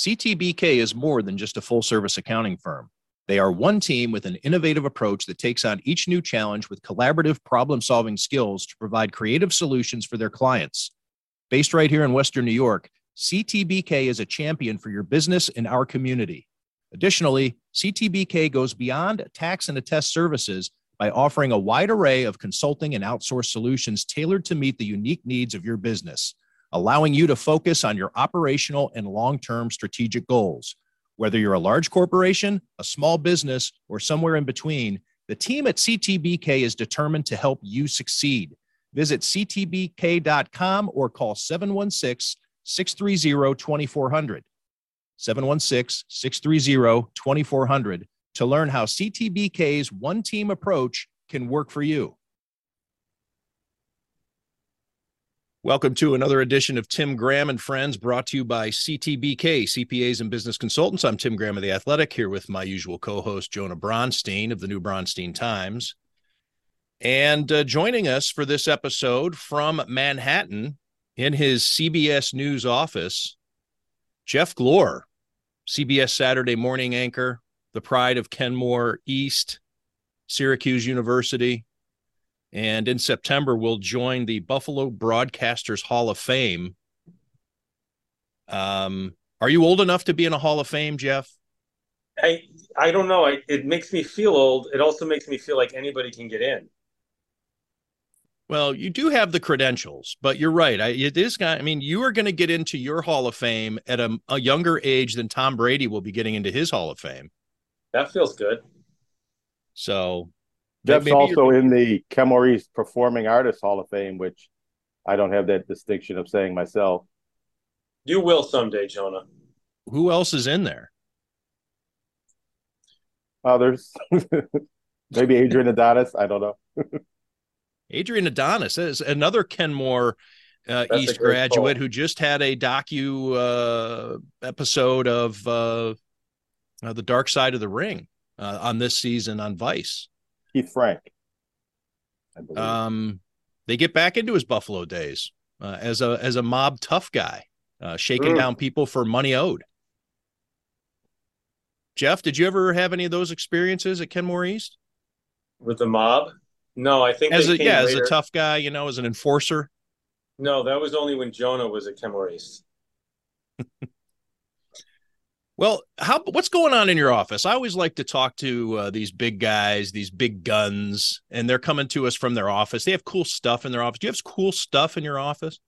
CTBK is more than just a full service accounting firm. They are one team with an innovative approach that takes on each new challenge with collaborative problem solving skills to provide creative solutions for their clients. Based right here in Western New York, CTBK is a champion for your business and our community. Additionally, CTBK goes beyond tax and attest services by offering a wide array of consulting and outsourced solutions tailored to meet the unique needs of your business, allowing you to focus on your operational and long term strategic goals. Whether you're a large corporation, a small business, or somewhere in between, the team at CTBK is determined to help you succeed. Visit ctbk.com or call 716 630 2400. 716 630 2400 to learn how CTBK's one team approach can work for you. Welcome to another edition of Tim Graham and Friends brought to you by CTBK, CPAs and Business Consultants. I'm Tim Graham of The Athletic here with my usual co host, Jonah Bronstein of the New Bronstein Times. And uh, joining us for this episode from Manhattan in his CBS News office, Jeff Glor, CBS Saturday morning anchor, the pride of Kenmore East, Syracuse University, and in September we'll join the Buffalo Broadcasters Hall of Fame. Um, are you old enough to be in a Hall of Fame, Jeff? I I don't know. I, it makes me feel old. It also makes me feel like anybody can get in. Well, you do have the credentials, but you're right. I, it is. I mean, you are going to get into your Hall of Fame at a, a younger age than Tom Brady will be getting into his Hall of Fame. That feels good. So, Jeff's also in the Kenmore East Performing Artists Hall of Fame, which I don't have that distinction of saying myself. You will someday, Jonah. Who else is in there? Others, maybe Adrian Adonis. I don't know. Adrian Adonis is another Kenmore uh, East graduate who just had a docu uh, episode of uh, uh, the Dark Side of the Ring uh, on this season on Vice. Keith Frank. Um, they get back into his Buffalo days uh, as a as a mob tough guy, shaking mm. down people for money owed. Jeff, did you ever have any of those experiences at Kenmore East? With the mob? No, I think as a yeah, later. as a tough guy, you know, as an enforcer. No, that was only when Jonah was at Kenmore East. well, how what's going on in your office? I always like to talk to uh, these big guys, these big guns, and they're coming to us from their office. They have cool stuff in their office. Do you have cool stuff in your office?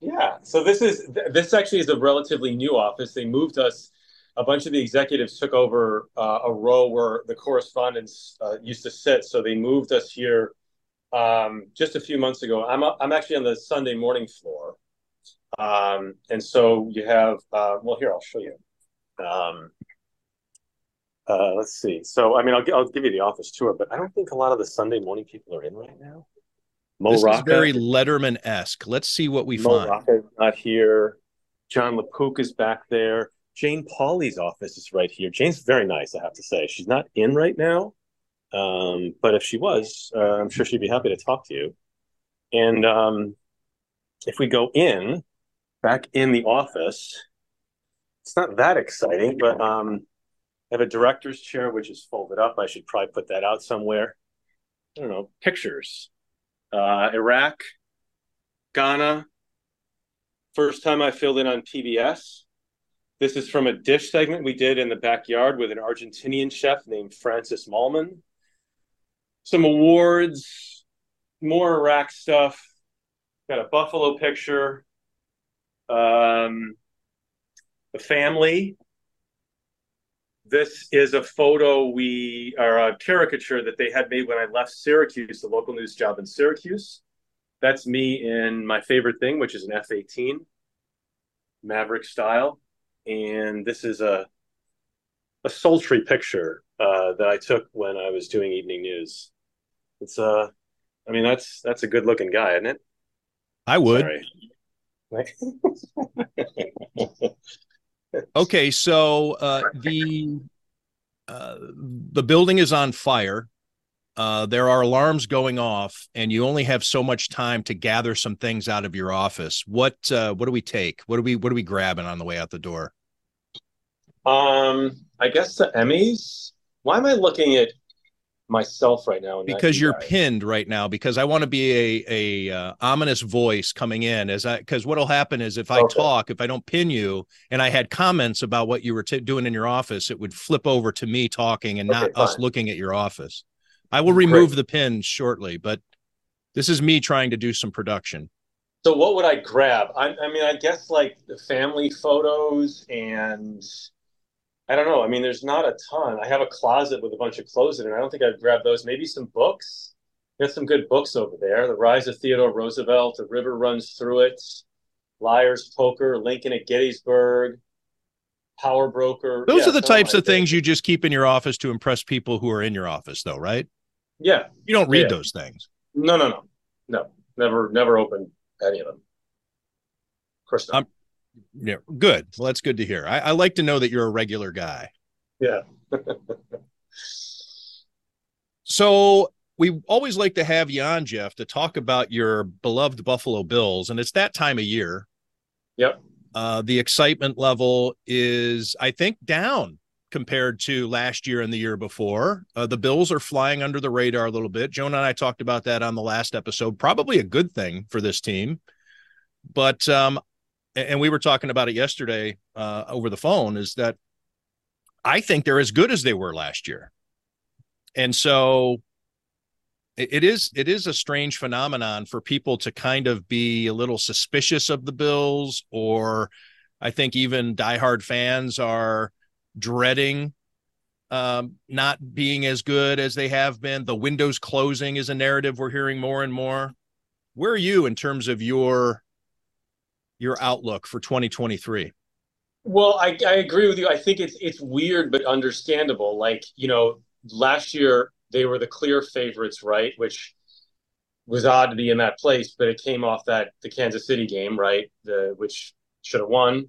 Yeah. So this is this actually is a relatively new office. They moved us a bunch of the executives took over uh, a row where the correspondents uh, used to sit. So they moved us here um, just a few months ago. I'm, I'm actually on the Sunday morning floor. Um, and so you have, uh, well, here, I'll show you. Um, uh, let's see. So, I mean, I'll, I'll give you the office tour, but I don't think a lot of the Sunday morning people are in right now. Mo this Rocca, is very Letterman esque. Let's see what we Mo find. Rocca not here. Jon LaPook is back there. Jane Pauley's office is right here. Jane's very nice, I have to say. She's not in right now, um, but if she was, uh, I'm sure she'd be happy to talk to you. And um, if we go in, back in the office, it's not that exciting, but um, I have a director's chair which is folded up. I should probably put that out somewhere. I don't know, pictures. Uh, Iraq, Ghana. First time I filled in on PBS. This is from a dish segment we did in the backyard with an Argentinian chef named Francis Mallmann. Some awards, more Iraq stuff. Got a buffalo picture. Um, the family. This is a photo we, or a caricature that they had made when I left Syracuse, the local news job in Syracuse. That's me in my favorite thing, which is an F 18 Maverick style and this is a a sultry picture uh, that I took when I was doing evening news. It's uh, I mean that's that's a good looking guy, isn't it? I would. okay, so uh, the uh, the building is on fire. Uh, there are alarms going off, and you only have so much time to gather some things out of your office. What uh, what do we take? What do we what are we grabbing on the way out the door? Um, I guess the Emmys. Why am I looking at myself right now? Because you're pinned right now. Because I want to be a a uh, ominous voice coming in as I because what'll happen is if I okay. talk, if I don't pin you, and I had comments about what you were t- doing in your office, it would flip over to me talking and okay, not fine. us looking at your office. I will remove Great. the pins shortly, but this is me trying to do some production. So what would I grab? I, I mean, I guess like the family photos and I don't know. I mean, there's not a ton. I have a closet with a bunch of clothes in it. I don't think I'd grab those. Maybe some books. Got some good books over there. The Rise of Theodore Roosevelt, The River Runs Through It, Liar's Poker, Lincoln at Gettysburg, Power Broker. Those yeah, are the types of things you just keep in your office to impress people who are in your office, though, right? Yeah. You don't read yeah. those things. No, no, no, no. Never, never open any of them. Of course not. Um, yeah, good. Well, that's good to hear. I, I like to know that you're a regular guy. Yeah. so we always like to have you on, Jeff, to talk about your beloved Buffalo Bills, and it's that time of year. Yep. Uh, the excitement level is, I think, down compared to last year and the year before. Uh, the Bills are flying under the radar a little bit. Jonah and I talked about that on the last episode. Probably a good thing for this team. But um, and we were talking about it yesterday uh, over the phone. Is that I think they're as good as they were last year, and so it is it is a strange phenomenon for people to kind of be a little suspicious of the Bills, or I think even diehard fans are dreading um, not being as good as they have been. The windows closing is a narrative we're hearing more and more. Where are you in terms of your your outlook for 2023? Well, I, I agree with you. I think it's it's weird but understandable. Like you know, last year they were the clear favorites, right? Which was odd to be in that place, but it came off that the Kansas City game, right? The which should have won.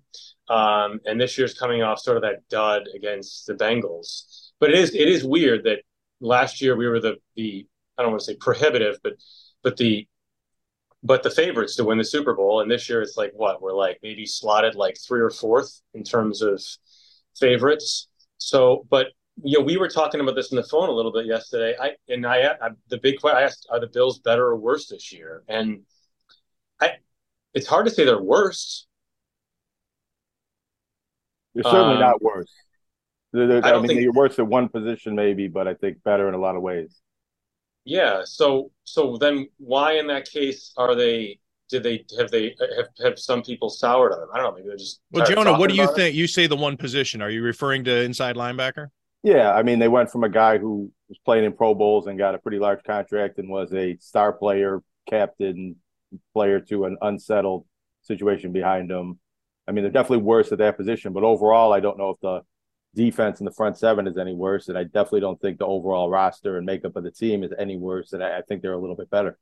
Um, and this year's coming off sort of that dud against the Bengals. But it is it is weird that last year we were the the I don't want to say prohibitive, but but the but the favorites to win the Super Bowl. And this year it's like what we're like maybe slotted like three or fourth in terms of favorites. So, but you know, we were talking about this on the phone a little bit yesterday. I and I, I the big question I asked: Are the Bills better or worse this year? And I, it's hard to say they're worse they're certainly um, not worse. They're, they're, I, I, mean, think, they're worse at one position, maybe, but I think better in a lot of ways. Yeah. So, so then, why in that case are they? Did they have they have have some people soured on them? I don't know. Maybe they're just. Well, Jonah, what do you think? It? You say the one position. Are you referring to inside linebacker? Yeah, I mean, they went from a guy who was playing in Pro Bowls and got a pretty large contract and was a star player, captain, player to an unsettled situation behind him I mean, they're definitely worse at that position, but overall, I don't know if the defense in the front seven is any worse, and I definitely don't think the overall roster and makeup of the team is any worse, and I, I think they're a little bit better.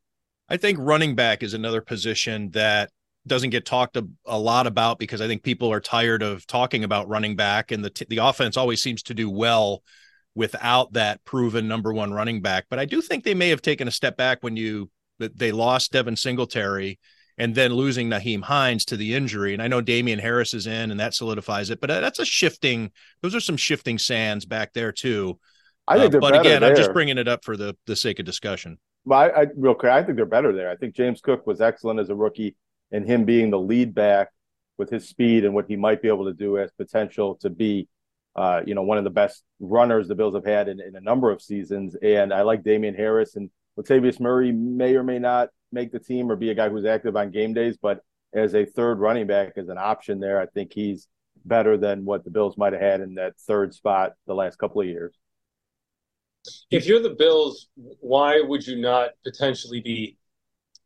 I think running back is another position that doesn't get talked a, a, lot about because I think people are tired of talking about running back, and the t- the offense always seems to do well without that proven number one running back. But I do think they may have taken a step back when you they lost Devin Singletary and then losing Nyheim Hines to the injury. And I know Damien Harris is in, and that solidifies it. But uh, that's a shifting; those are some shifting sands back there too. I think uh, but again, there. I'm just bringing it up for the the sake of discussion. Well, I, I real quick, I think they're better there. I think James Cook was excellent as a rookie, and him being the lead back with his speed and what he might be able to do as potential to be, uh, you know, one of the best runners the Bills have had in, in a number of seasons. And I like Damien Harris and Latavius Murray may or may not make the team or be a guy who's active on game days, but as a third running back as an option there, I think he's better than what the Bills might have had in that third spot the last couple of years. If you're the Bills, why would you not potentially be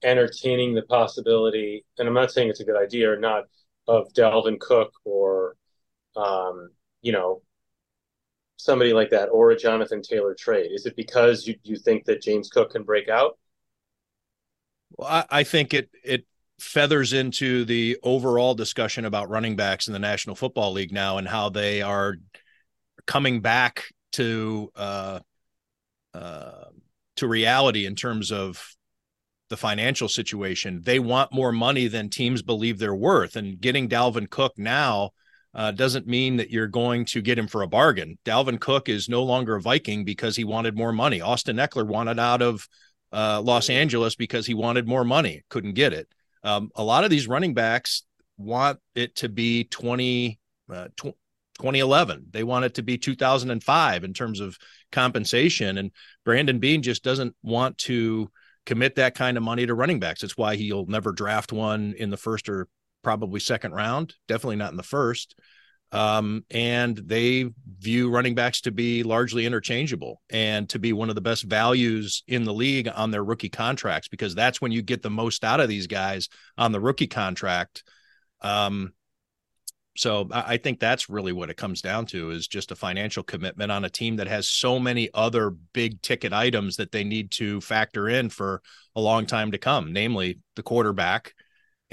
entertaining the possibility? And I'm not saying it's a good idea or not of Dalvin Cook or, um, you know, somebody like that or a Jonathan Taylor trade? Is it because you, you think that James Cook can break out? Well, I, I think it it feathers into the overall discussion about running backs in the National Football League now and how they are coming back to uh, uh, to reality in terms of the financial situation. They want more money than teams believe they're worth, and getting Dalvin Cook now uh, doesn't mean that you're going to get him for a bargain. Dalvin Cook is no longer a Viking because he wanted more money. Austin Ekeler wanted out of uh, Los Angeles because he wanted more money, couldn't get it. Um, a lot of these running backs want it to be 20, uh, 2011. They want it to be 2005 in terms of compensation. And Brandon Beane just doesn't want to commit that kind of money to running backs. That's why he'll never draft one in the first or probably second round, definitely not in the first. Um, and they view running backs to be largely interchangeable and to be one of the best values in the league on their rookie contracts because that's when you get the most out of these guys on the rookie contract. Um, so I, think that's really what it comes down to is just a financial commitment on a team that has so many other big ticket items that they need to factor in for a long time to come, namely the quarterback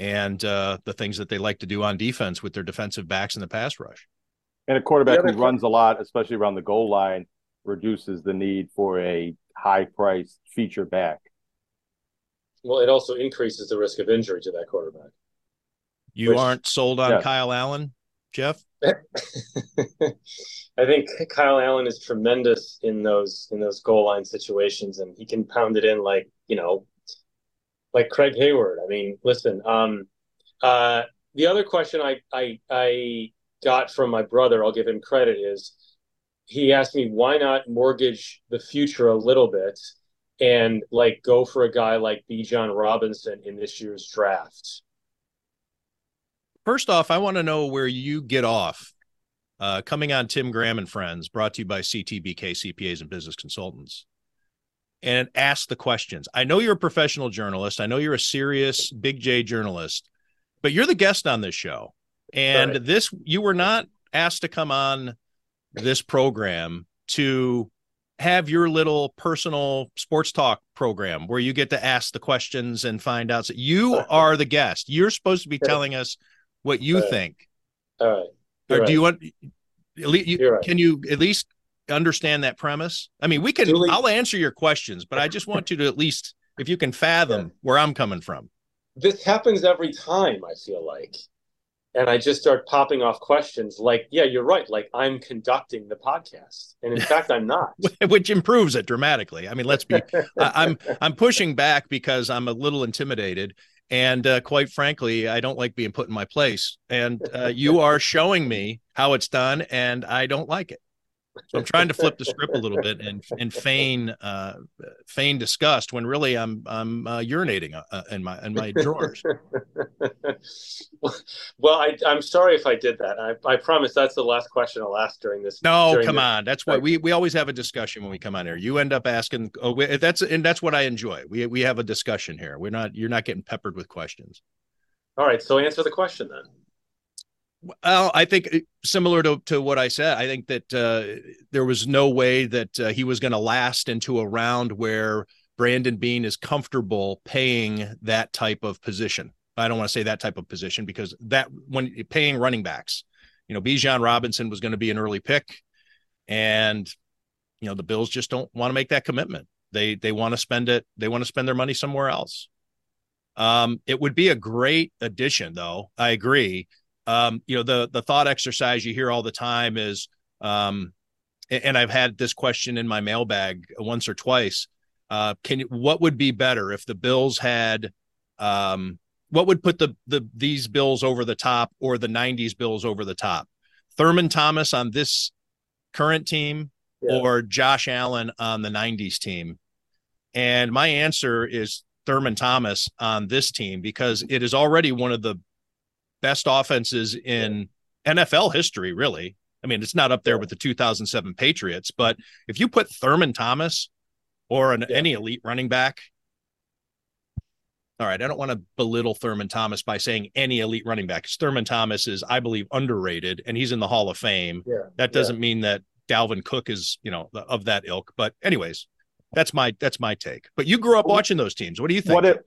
and uh, the things that they like to do on defense with their defensive backs in the pass rush. And a quarterback who runs a lot, especially around the goal line, reduces the need for a high priced feature back. Well, it also increases the risk of injury to that quarterback. You Which, aren't sold on yeah. Kyle Allen, Jeff? I think Kyle Allen is tremendous in those in those goal line situations, and he can pound it in like you know like Craig Heyward. I mean, listen. Um, uh, the other question I, I I got from my brother, I'll give him credit, is he asked me why not mortgage the future a little bit and like go for a guy like Bijan Robinson in this year's draft. First off, I want to know where you get off. Uh, coming on Tim Graham and Friends, brought to you by CTBK CPAs and Business Consultants and ask the questions. I know you're a professional journalist. I know you're a serious Big J journalist, but you're the guest on this show. And right. this, you were not asked to come on this program to have your little personal sports talk program where you get to ask the questions and find out. So you are the guest. You're supposed to be telling us what you think. All right. You're or do you want? You. Can you at least understand that premise? I mean, we can. Julie, I'll answer your questions, but I just want you to at least, if you can fathom yeah. where I'm coming from. This happens every time. I feel like, and I just start popping off questions like, "Yeah, you're right. Like I'm conducting the podcast, and in fact, I'm not." Which improves it dramatically. I mean, let's be. I, I'm I'm pushing back because I'm a little intimidated. And uh, quite frankly, I don't like being put in my place. And uh, you are showing me how it's done, and I don't like it. So I'm trying to flip the script a little bit and and feign uh, feign disgust when really I'm I'm uh, urinating uh, uh in my in my drawers. well, I I'm sorry if I did that. I, I promise that's the last question I'll ask during this. No, during come this. on. That's why we we always have a discussion when we come on here. You end up asking. Oh, that's and that's what I enjoy. We we have a discussion here. We're not you're not getting peppered with questions. All right, so answer the question then. Well, I think uh, similar to, to what I said, I think that uh, there was no way that uh, he was going to last into a round where Brandon Beane is comfortable paying that type of position. I don't want to say that type of position because that when paying running backs, you know, Bijan Robinson was going to be an early pick, and you know the Bills just don't want to make that commitment. They they want to spend it. They want to spend their money somewhere else. Um, it would be a great addition, though. I agree um, you know, the the thought exercise you hear all the time is, um, and I've had this question in my mailbag once or twice. Uh, can what would be better if the Bills had, um, what would put the the these Bills over the top or the '90s Bills over the top? Thurman Thomas on this current team yeah. or Josh Allen on the '90s team? And my answer is Thurman Thomas on this team because it is already one of the best offenses in NFL history, really. I mean, it's not up there with the 2007 Patriots, but if you put Thurman Thomas or an, yeah. any elite running back, all right, I don't want to belittle Thurman Thomas by saying any elite running back. Thurman Thomas is, I believe, underrated, and he's in the Hall of Fame. Yeah. That doesn't yeah. mean that Dalvin Cook is, you know, of that ilk. But anyways, that's my that's my take. But you grew up watching those teams. What do you think? What if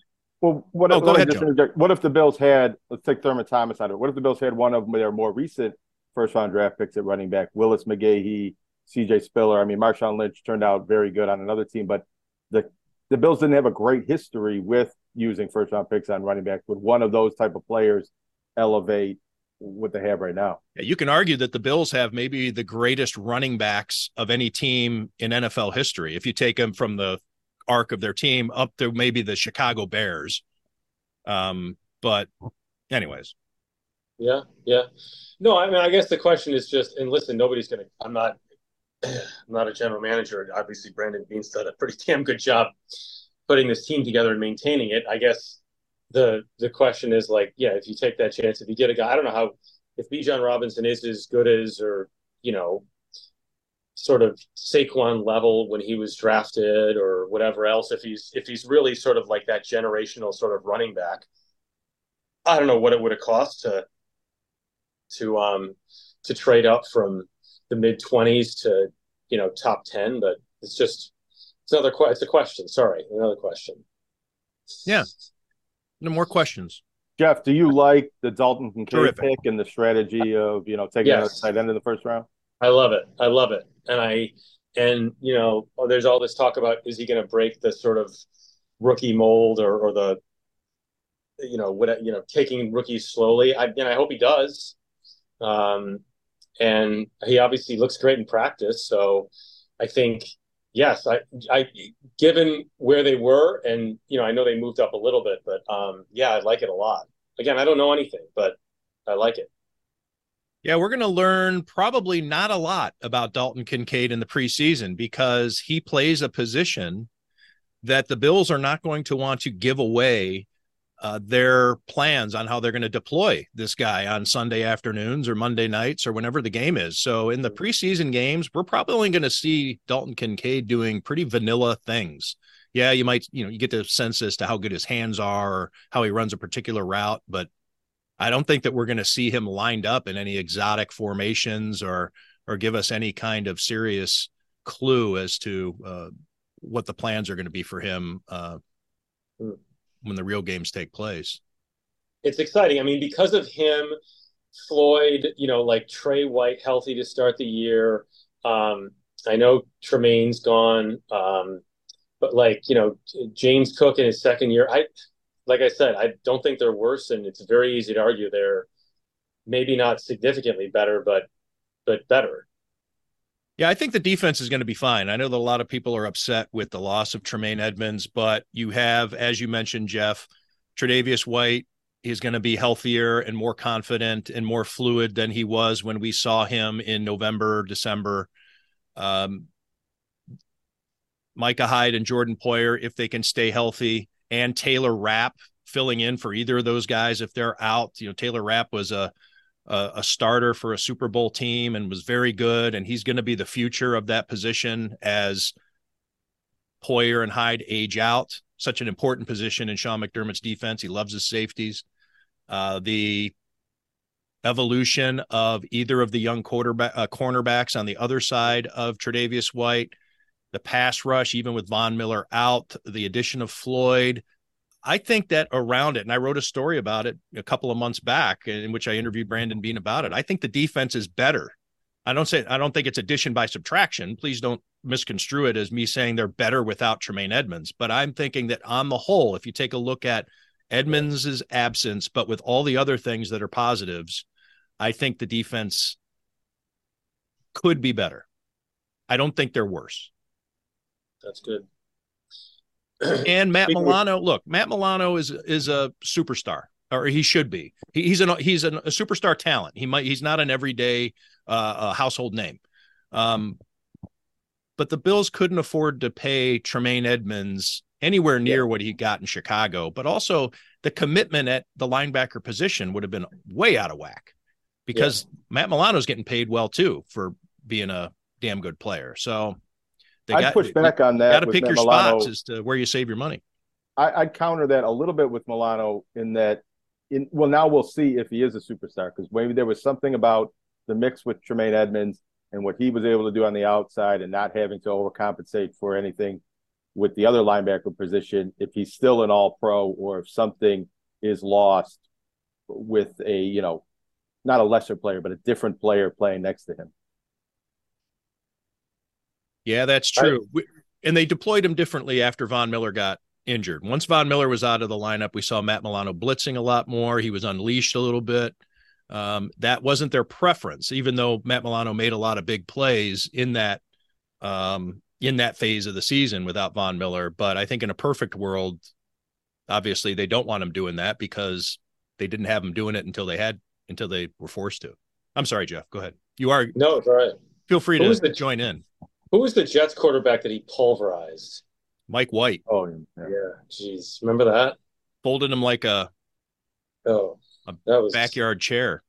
well, what, oh, if, go ahead, just, what if the Bills had, let's take Thurman Thomas out of it. What if the Bills had one of their more recent first round draft picks at running back, Willis McGahee, CJ Spiller? I mean, Marshawn Lynch turned out very good on another team, but the the Bills didn't have a great history with using first round picks on running back. Would one of those type of players elevate what they have right now. Yeah, you can argue that the Bills have maybe the greatest running backs of any team in NFL history. If you take them from the arc of their team up to maybe the Chicago Bears. Um, but anyways. Yeah, yeah. No, I mean I guess the question is just and listen, nobody's gonna I'm not I'm not a general manager. Obviously Brandon Beane's done a pretty damn good job putting this team together and maintaining it. I guess the the question is like, yeah, if you take that chance, if you get a guy, I don't know how if Bijan Robinson is as good as or you know sort of Saquon level when he was drafted or whatever else. If he's if he's really sort of like that generational sort of running back, I don't know what it would have cost to to um to trade up from the mid twenties to you know top ten, but it's just it's another que- it's a question. Sorry, another question. Yeah. No more questions. Jeff, do you like the Dalton Kincaid pick and the strategy of you know taking yes. a tight end in the first round? I love it. I love it. And I and you know, there's all this talk about is he going to break the sort of rookie mold or, or the you know what you know taking rookies slowly. I and I hope he does. Um, and he obviously looks great in practice. So I think yes, I I given where they were, and you know I know they moved up a little bit, but um, yeah, I like it a lot. Again, I don't know anything, but I like it. Yeah, we're going to learn probably not a lot about Dalton Kincaid in the preseason because he plays a position that the Bills are not going to want to give away uh, their plans on how they're going to deploy this guy on Sunday afternoons or Monday nights or whenever the game is. So in the preseason games, we're probably only going to see Dalton Kincaid doing pretty vanilla things. Yeah, you might, you know, you get the sense as to how good his hands are or how he runs a particular route, but I don't think that we're going to see him lined up in any exotic formations or or give us any kind of serious clue as to uh, what the plans are going to be for him uh, when the real games take place. It's exciting. I mean, because of him, Floyd, you know, like Tre White healthy to start the year. Um, I know Tremaine's gone, um, but like you know, James Cook in his second year. I like I said, I don't think they're worse, and it's very easy to argue they're maybe not significantly better, but but better. Yeah, I think the defense is going to be fine. I know that a lot of people are upset with the loss of Tremaine Edmunds, but you have, as you mentioned, Jeff, Tre'Davious White is going to be healthier and more confident and more fluid than he was when we saw him in November, December. Um, Micah Hyde and Jordan Poyer, if they can stay healthy, and Taylor Rapp filling in for either of those guys if they're out. You know, Taylor Rapp was a a, a starter for a Super Bowl team and was very good, and he's going to be the future of that position as Poyer and Hyde age out. Such an important position in Sean McDermott's defense. He loves his safeties. Uh, the evolution of either of the young quarterback uh, cornerbacks on the other side of Tre'Davious White the pass rush, even with Von Miller out, the addition of Floyd. I think that around it, and I wrote a story about it a couple of months back in which I interviewed Brandon Beane about it. I think the defense is better. I don't say I don't think it's addition by subtraction. Please don't misconstrue it as me saying they're better without Tremaine Edmunds. But I'm thinking that on the whole, if you take a look at Edmunds' absence, but with all the other things that are positives, I think the defense could be better. I don't think they're worse. That's good. and Matt Milano, look, Matt Milano is is a superstar, or he should be. He, he's an he's an, a superstar talent. He might he's not an everyday uh, household name. Um, but the Bills couldn't afford to pay Tremaine Edmunds anywhere near yeah. what he got in Chicago. But also the commitment at the linebacker position would have been way out of whack because yeah. Matt Milano's getting paid well too for being a damn good player. So they I'd push back on that. Got to pick your Milano. spots as to where you save your money. I, would counter that a little bit with Milano in that, in well, now we'll see if he is a superstar because maybe there was something about the mix with Tremaine Edmunds and what he was able to do on the outside and not having to overcompensate for anything with the other linebacker position. If he's still an All Pro or if something is lost with a you know not a lesser player but a different player playing next to him. Yeah, that's true. We, and they deployed him differently after Von Miller got injured. Once Von Miller was out of the lineup, we saw Matt Milano blitzing a lot more. He was unleashed a little bit. Um, that wasn't their preference, even though Matt Milano made a lot of big plays in that um, in that phase of the season without Von Miller. But I think in a perfect world, obviously they don't want him doing that because they didn't have him doing it until they had until they were forced to. I'm sorry, Jeff. Go ahead. You are no, it's all right. Feel free who to the, join in. Who was the Jets quarterback that he pulverized? Mike White. Oh yeah, yeah. Jeez, remember that? Folded him like a oh a that was backyard chair.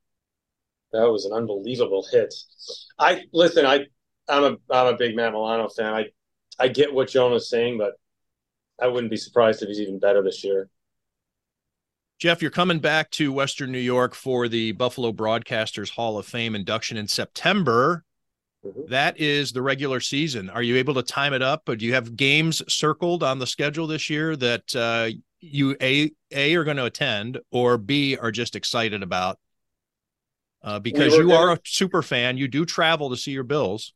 That was an unbelievable hit. I listen. I I'm a I'm a big Matt Milano fan. I I get what Jonah's saying, but I wouldn't be surprised if he's even better this year. Jeff, you're coming back to Western New York for the Buffalo Broadcasters Hall of Fame induction in September. Mm-hmm. That is the regular season. Are you able to time it up? Or do you have games circled on the schedule this year that uh, you a a are going to attend, or b are just excited about? Uh, because we you are a super fan, you do travel to see your Bills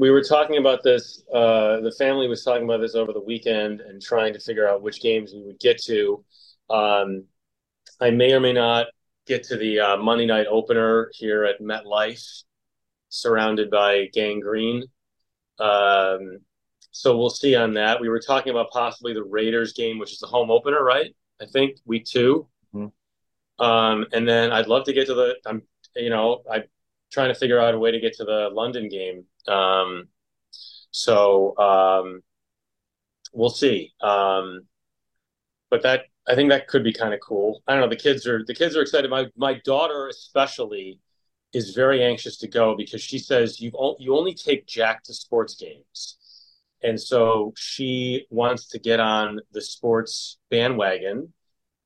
we were talking about this. Uh, the family was talking about this over the weekend and trying to figure out which games we would get to. Um, I may or may not get to the uh, Monday night opener here at MetLife, surrounded by Gang Green. Um, so we'll see on that. We were talking about possibly the Raiders game, which is the home opener, right? I think week 2 mm-hmm. um, and then I'd love to get to the. I'm, you know, I'm trying to figure out a way to get to the London game um, so um, we'll see. Um, but that I think that could be kind of cool. I don't know. The kids are the kids are excited. My my daughter especially is very anxious to go because she says you you only take Jack to sports games, and so she wants to get on the sports bandwagon.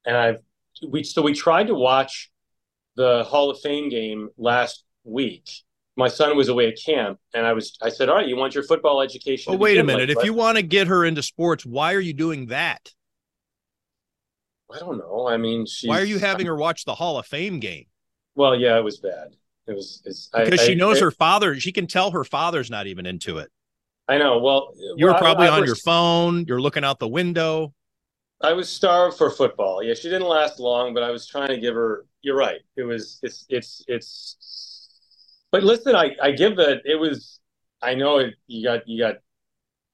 And I've we so we tried to watch the Hall of Fame game last week my son was away at camp and I was I said, All right, you want your football education. Well, wait a minute. Like, if you want to get her into sports, why are you doing that? I don't know. I mean, why are you having her watch the Hall of Fame game? Well, yeah, it was bad. It was it's, because I, she knows I, her father. She can tell her father's not even into it. I know. Well, you were well, probably on was, your phone. You're looking out the window. I was starved for football. Yeah, she didn't last long, but I was trying to give her. You're right. It was. It's. It's. It's but listen, I, I give that it was. I know it, you got you got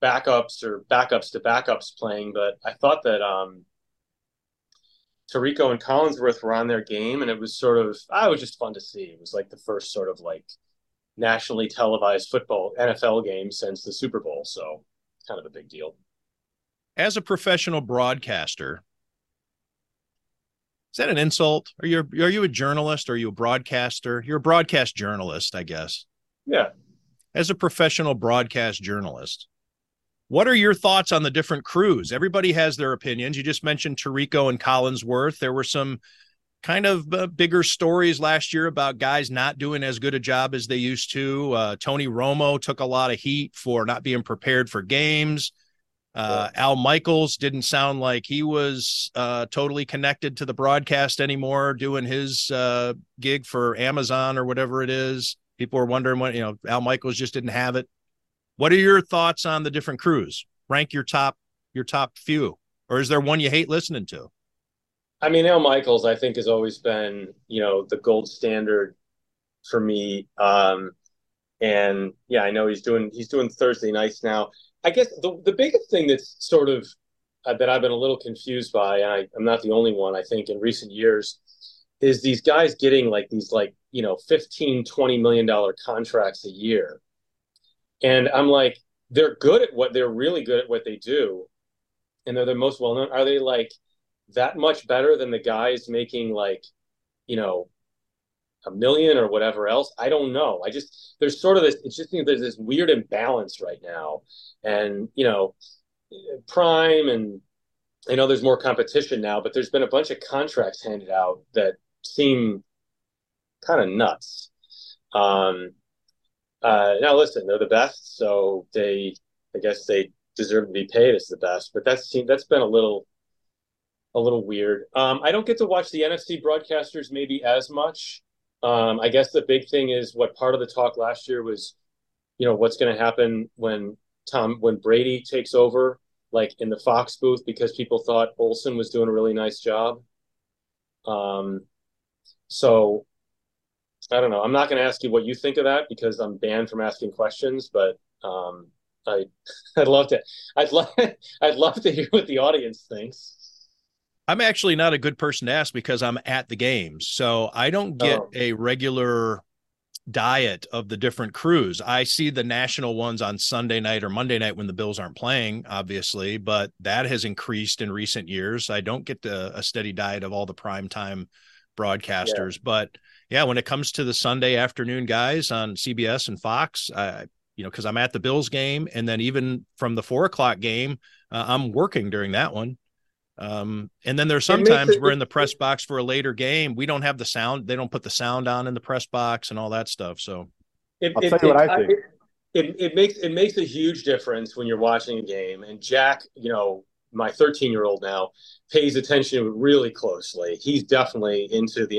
backups or backups to backups playing, but I thought that um, Tirico and Collinsworth were on their game, and it was sort of ah, I was just fun to see. It was like the first sort of like nationally televised football NFL game since the Super Bowl, so kind of a big deal. As a professional broadcaster, is that an insult? Are you are you a journalist? Are you a broadcaster? You're a broadcast journalist, I guess. Yeah. As a professional broadcast journalist, what are your thoughts on the different crews? Everybody has their opinions. You just mentioned Tirico and Collinsworth. There were some kind of uh, bigger stories last year about guys not doing as good a job as they used to. Uh, Tony Romo took a lot of heat for not being prepared for games. Uh, Al Michaels didn't sound like he was uh, totally connected to the broadcast anymore, doing his uh, gig for Amazon or whatever it is. People were wondering what you know. Al Michaels just didn't have it. What are your thoughts on the different crews? Rank your top your top few, or is there one you hate listening to? I mean, Al Michaels, I think, has always been you know the gold standard for me. Um, and yeah, I know he's doing he's doing Thursday nights now. I guess the the biggest thing that's sort of uh, that I've been a little confused by, and I, I'm not the only one, I think, in recent years, is these guys getting like these like you know 15 20 million dollar contracts a year and i'm like they're good at what they're really good at what they do and they're the most well known are they like that much better than the guys making like you know a million or whatever else. I don't know. I just there's sort of this. It's just there's this weird imbalance right now, and you know, Prime and I know there's more competition now, but there's been a bunch of contracts handed out that seem kind of nuts. Um, uh, now listen, they're the best, so they I guess they deserve to be paid as the best. But that's seen, that's been a little a little weird. Um, I don't get to watch the NFC broadcasters maybe as much. Um, I guess the big thing is what part of the talk last year was, you know, what's going to happen when Tom when Brady takes over, like in the Fox booth, because people thought Olsen was doing a really nice job. Um, so I don't know. I'm not going to ask you what you think of that because I'm banned from asking questions. But um, I, I'd love to. I'd love. I'd love to hear what the audience thinks. I'm actually not a good person to ask because I'm at the games, so I don't get oh. a regular diet of the different crews. I see the national ones on Sunday night or Monday night when the Bills aren't playing, obviously, but that has increased in recent years. I don't get the, a steady diet of all the prime time broadcasters, yeah. but yeah, when it comes to the Sunday afternoon guys on CBS and Fox, I, you know, because I'm at the Bills game, and then even from the four o'clock game, uh, I'm working during that one. Um, and then there's sometimes it, we're in the press box for a later game. We don't have the sound; they don't put the sound on in the press box and all that stuff. So, it, I'll it, tell you what I think. It, it makes it makes a huge difference when you're watching a game. And Jack, you know, my 13 year old now pays attention really closely. He's definitely into the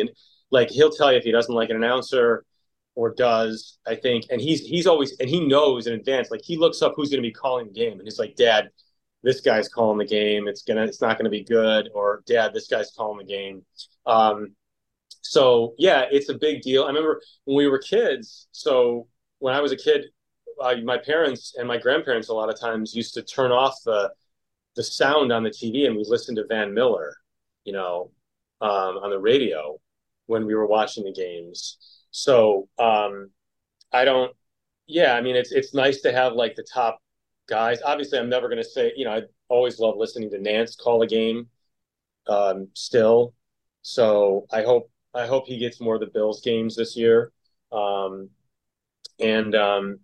like he'll tell you if he doesn't like an announcer or does, I think, and he's he's always and he knows in advance, like he looks up who's going to be calling the game, and he's like, Dad, this guy's calling the game. It's gonna it's not gonna be good, or Dad, this guy's calling the game. Um, so yeah, it's a big deal. I remember when we were kids. So when I was a kid, uh, my parents and my grandparents a lot of times used to turn off the the sound on the TV, and we listened to Van Miller, you know, um, on the radio when we were watching the games. So um, I don't. Yeah, I mean, it's it's nice to have like the top guys. Obviously, I'm never going to say. You know, I always love listening to Nance call a game. Um, still, so I hope I hope he gets more of the Bills games this year. Um, and um,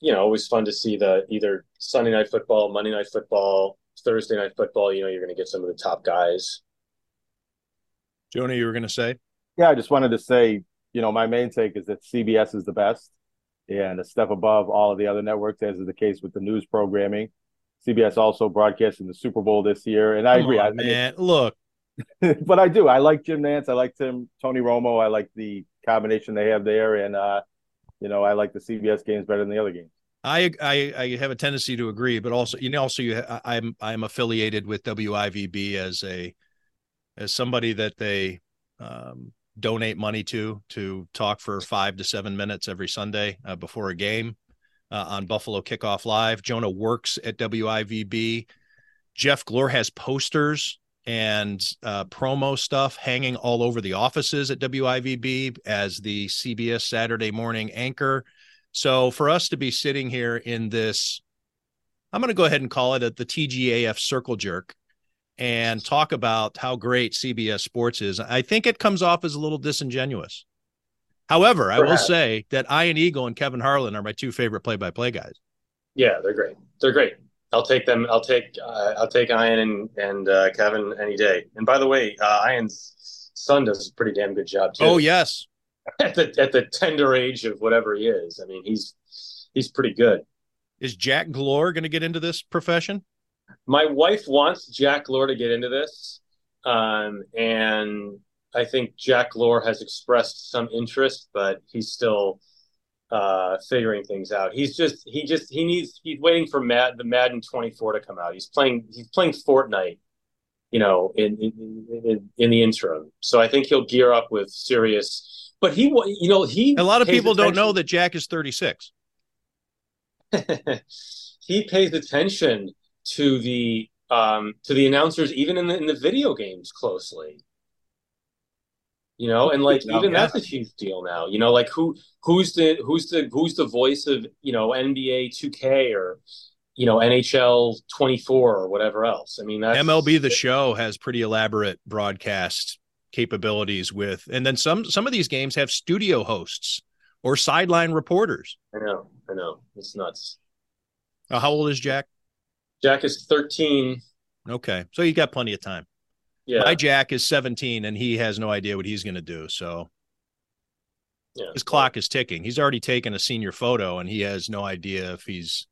you know, always fun to see the either Sunday night football, Monday night football, Thursday night football. You know, you're going to get some of the top guys. Jonah, you were going to say? Yeah, I just wanted to say, you know, my main take is that CBS is the best and a step above all of the other networks, as is the case with the news programming. CBS also broadcasting the Super Bowl this year, and I Come agree. On, I, man, look, but I do. I like Jim Nantz. I like Tim Tony Romo. I like the combination they have there, and uh, you know, I like the CBS games better than the other games. I, I I have a tendency to agree, but also you know also you I'm I'm affiliated with WIVB as a as somebody that they um, donate money to to talk for five to seven minutes every Sunday uh, before a game uh, on Buffalo Kickoff Live. Jonah works at WIVB. Jeff Glor has posters and uh, promo stuff hanging all over the offices at WIVB as the CBS Saturday morning anchor. So for us to be sitting here in this, I'm going to go ahead and call it a, the TGAF circle jerk and talk about how great CBS Sports is, I think it comes off as a little disingenuous. However, Perhaps. I will say that Ian Eagle and Kevin Harlan are my two favorite play-by-play guys. Yeah, they're great. They're great. I'll take them. I'll take uh, I'll take Ian and and uh, Kevin any day. And by the way, uh, Ian's son does a pretty damn good job too. Oh yes, at the at the tender age of whatever he is. I mean, he's he's pretty good. Is Jack Glor going to get into this profession? My wife wants Jack Glor to get into this, um, and I think Jack Glor has expressed some interest, but he's still uh, figuring things out. He's just he just he needs he's waiting for Mad the Madden 24 to come out. He's playing he's playing Fortnite, you know, in in, in, in the interim. So I think he'll gear up with serious. But he, you know, he. A lot of people attention. don't know that Jack is 36. he pays attention to the um, to the announcers, even in the, in the video games, closely. You know, and like even that's a huge deal now. You know, like who who's the who's the who's the voice of you know NBA 2K or you know NHL 24 or whatever else. I mean, that's, MLB the Show has pretty elaborate broadcast capabilities with, and then some some of these games have studio hosts or sideline reporters. I know, I know, it's nuts. Uh, how old is Jack? Jack is 13. Okay. So you got plenty of time. Yeah. My Jack is 17 and he has no idea what he's going to do. So yeah. his clock is ticking. He's already taken a senior photo and he has no idea if he's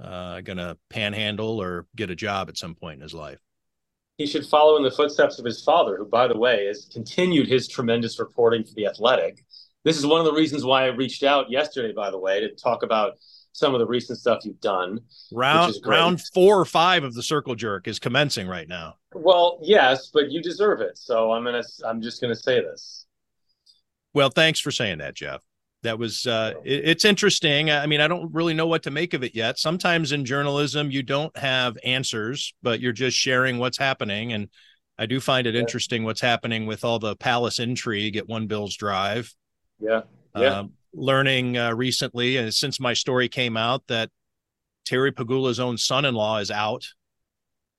uh, going to panhandle or get a job at some point in his life. He should follow in the footsteps of his father, who, by the way, has continued his tremendous reporting for The Athletic. This is one of the reasons why I reached out yesterday, by the way, to talk about some of the recent stuff you've done. Round round four or five of the circle jerk is commencing right now. Well, yes, but you deserve it. So I'm gonna I'm just gonna say this. Well, thanks for saying that, Jeff. That was uh, it, it's interesting. I mean, I don't really know what to make of it yet. Sometimes in journalism, you don't have answers, but you're just sharing what's happening. And I do find it yeah. interesting what's happening with all the palace intrigue at One Bills Drive. Yeah, yeah. Um, learning uh, recently, and since my story came out, that Terry Pegula's own son-in-law is out,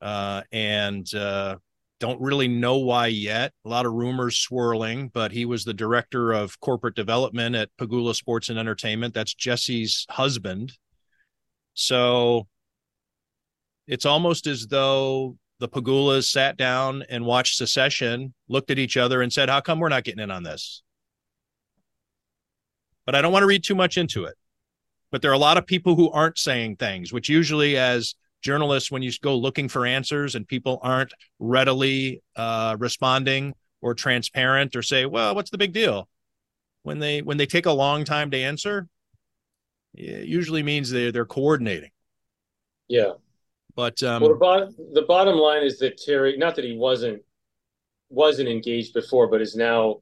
uh, and uh, don't really know why yet. A lot of rumors swirling, but he was the director of corporate development at Pegula Sports and Entertainment. That's Jesse's husband. So it's almost as though the Pegulas sat down and watched Succession, looked at each other, and said, How come we're not getting in on this? But I don't want to read too much into it. But there are a lot of people who aren't saying things, which usually, as journalists when you go looking for answers and people aren't readily uh, responding or transparent or say well what's the big deal? When they when they take a long time to answer it usually means they're they're coordinating. Yeah. But um well, the, bottom, the bottom line is that terry not that he wasn't wasn't engaged before but is now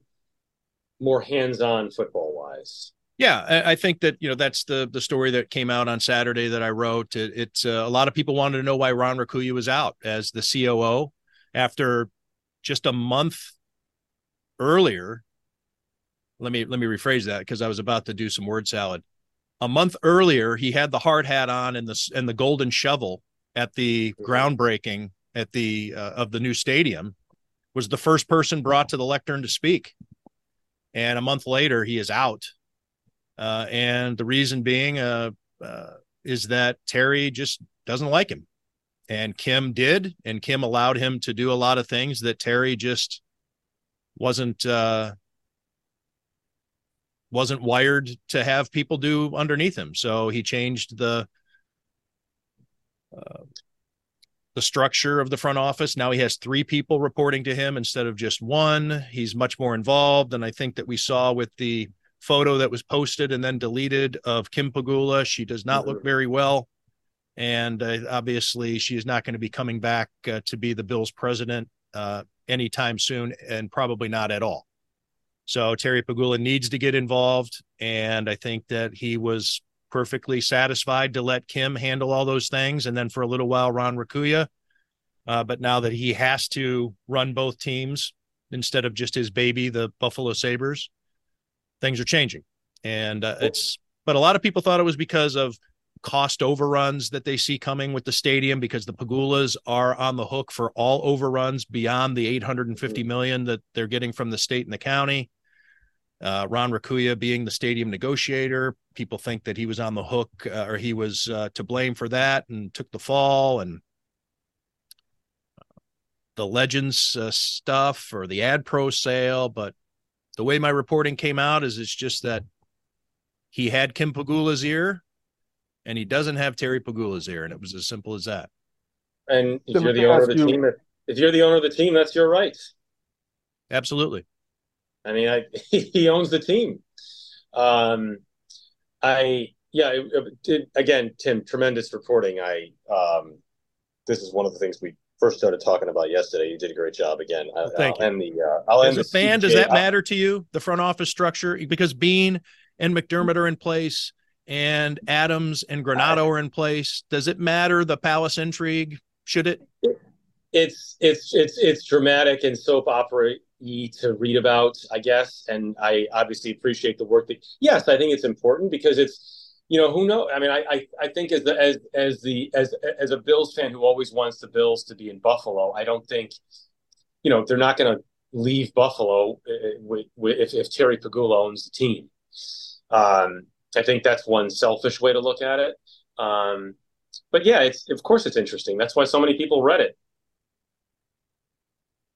more hands-on football wise yeah, I think that you know that's the the story that came out on Saturday that I wrote. It, it's uh, a lot of people wanted to know why Ron Raccuia was out as the COO after just a month earlier. Let me let me rephrase that because I was about to do some word salad. A month earlier, he had the hard hat on and the and the golden shovel at the groundbreaking at the uh, of the new stadium. Was the first person brought to the lectern to speak, and a month later, he is out uh, and the reason being uh, uh, is that Terry just doesn't like him. And Kim did, and Kim allowed him to do a lot of things that Terry just wasn't uh, wasn't wired to have people do underneath him. So he changed the uh, the structure of the front office. Now he has three people reporting to him instead of just one. He's much more involved, and I think that we saw with the photo that was posted and then deleted of Kim Pegula, She does not look very well. And uh, obviously, she is not going to be coming back uh, to be the Bills president uh, anytime soon, and probably not at all. So Terry Pegula needs to get involved. And I think that he was perfectly satisfied to let Kim handle all those things. And then for a little while, Ron Raccuia. Uh, but now that he has to run both teams instead of just his baby, the Buffalo Sabres, things are changing. And uh, it's, but a lot of people thought it was because of cost overruns that they see coming with the stadium because the Pegulas are on the hook for all overruns beyond the 850 mm-hmm. that they're getting from the state and the county. Uh, Ron Raccuia being the stadium negotiator, people think that he was on the hook uh, or he was uh, to blame for that and took the fall and the legends uh, stuff or the ad pro sale. But the way my reporting came out is it's just that he had Kim Pegula's ear and he doesn't have Terry Pegula's ear. And it was as simple as that. And if so you're the owner of the you... team, if you're the owner of the team, that's your right. Absolutely. I mean, I, he owns the team. Um, I, yeah, it, it, again, Tim, tremendous reporting. I, um, this is one of the things we first started talking about yesterday. You did a great job again. Well, thank I'll you. end the. Uh, As a the fan, does that matter to you? The front office structure because Beane and McDermott are in place, and Adams and Granato are in place. Does it matter the Palace intrigue? Should it? It's it's it's it's dramatic and soap opera to read about, I guess, and I obviously appreciate the work that. Yes, I think it's important because it's you know, who knows? I mean, I, I, I think as the as as the as as a Bills fan who always wants the Bills to be in Buffalo, I don't think, you know, they're not going to leave Buffalo uh, if, if Terry Pegula owns the team. Um, I think that's one selfish way to look at it. Um, but yeah, it's of course it's interesting. That's why so many people read it.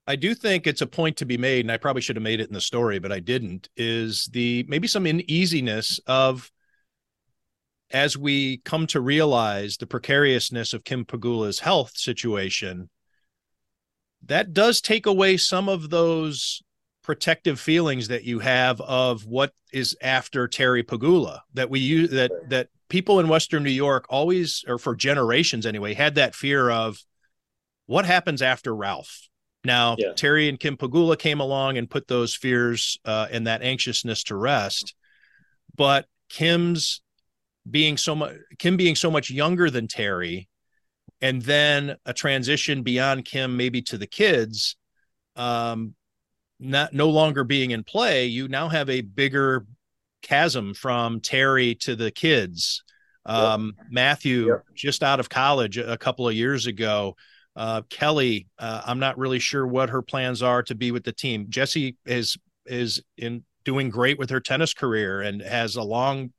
I do think it's a point to be made, and I probably should have made it in the story, but I didn't. Is the maybe some uneasiness of as we come to realize the precariousness of Kim Pegula's health situation, that does take away some of those protective feelings that you have of what is after Terry Pegula that we use that that people in Western New York always or for generations anyway had that fear of what happens after Ralph. Now, yeah. Terry and Kim Pegula came along and put those fears uh, and that anxiousness to rest. But Kim's being so much Kim being so much younger than Terry, and then a transition beyond Kim maybe to the kids, um, not no longer being in play, you now have a bigger chasm from Terry to the kids. Um, yep. Matthew, yep. just out of college a couple of years ago. Uh, Kelly, uh, I'm not really sure what her plans are to be with the team. Jessie is is in doing great with her tennis career and has a long,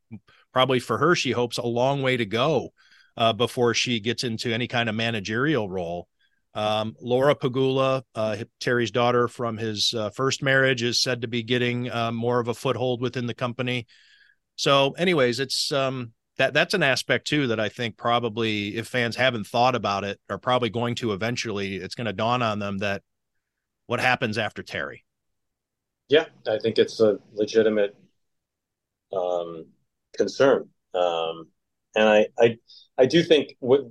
probably for her, she hopes a long way to go uh, before she gets into any kind of managerial role. Um, Laura Pegula, uh, Terry's daughter from his uh, first marriage, is said to be getting uh, more of a foothold within the company. So, anyways, it's um, that that's an aspect too that I think probably if fans haven't thought about it, are probably going to eventually. It's going to dawn on them that what happens after Terry. Yeah, I think it's a legitimate um, concern, um, and I, I I do think what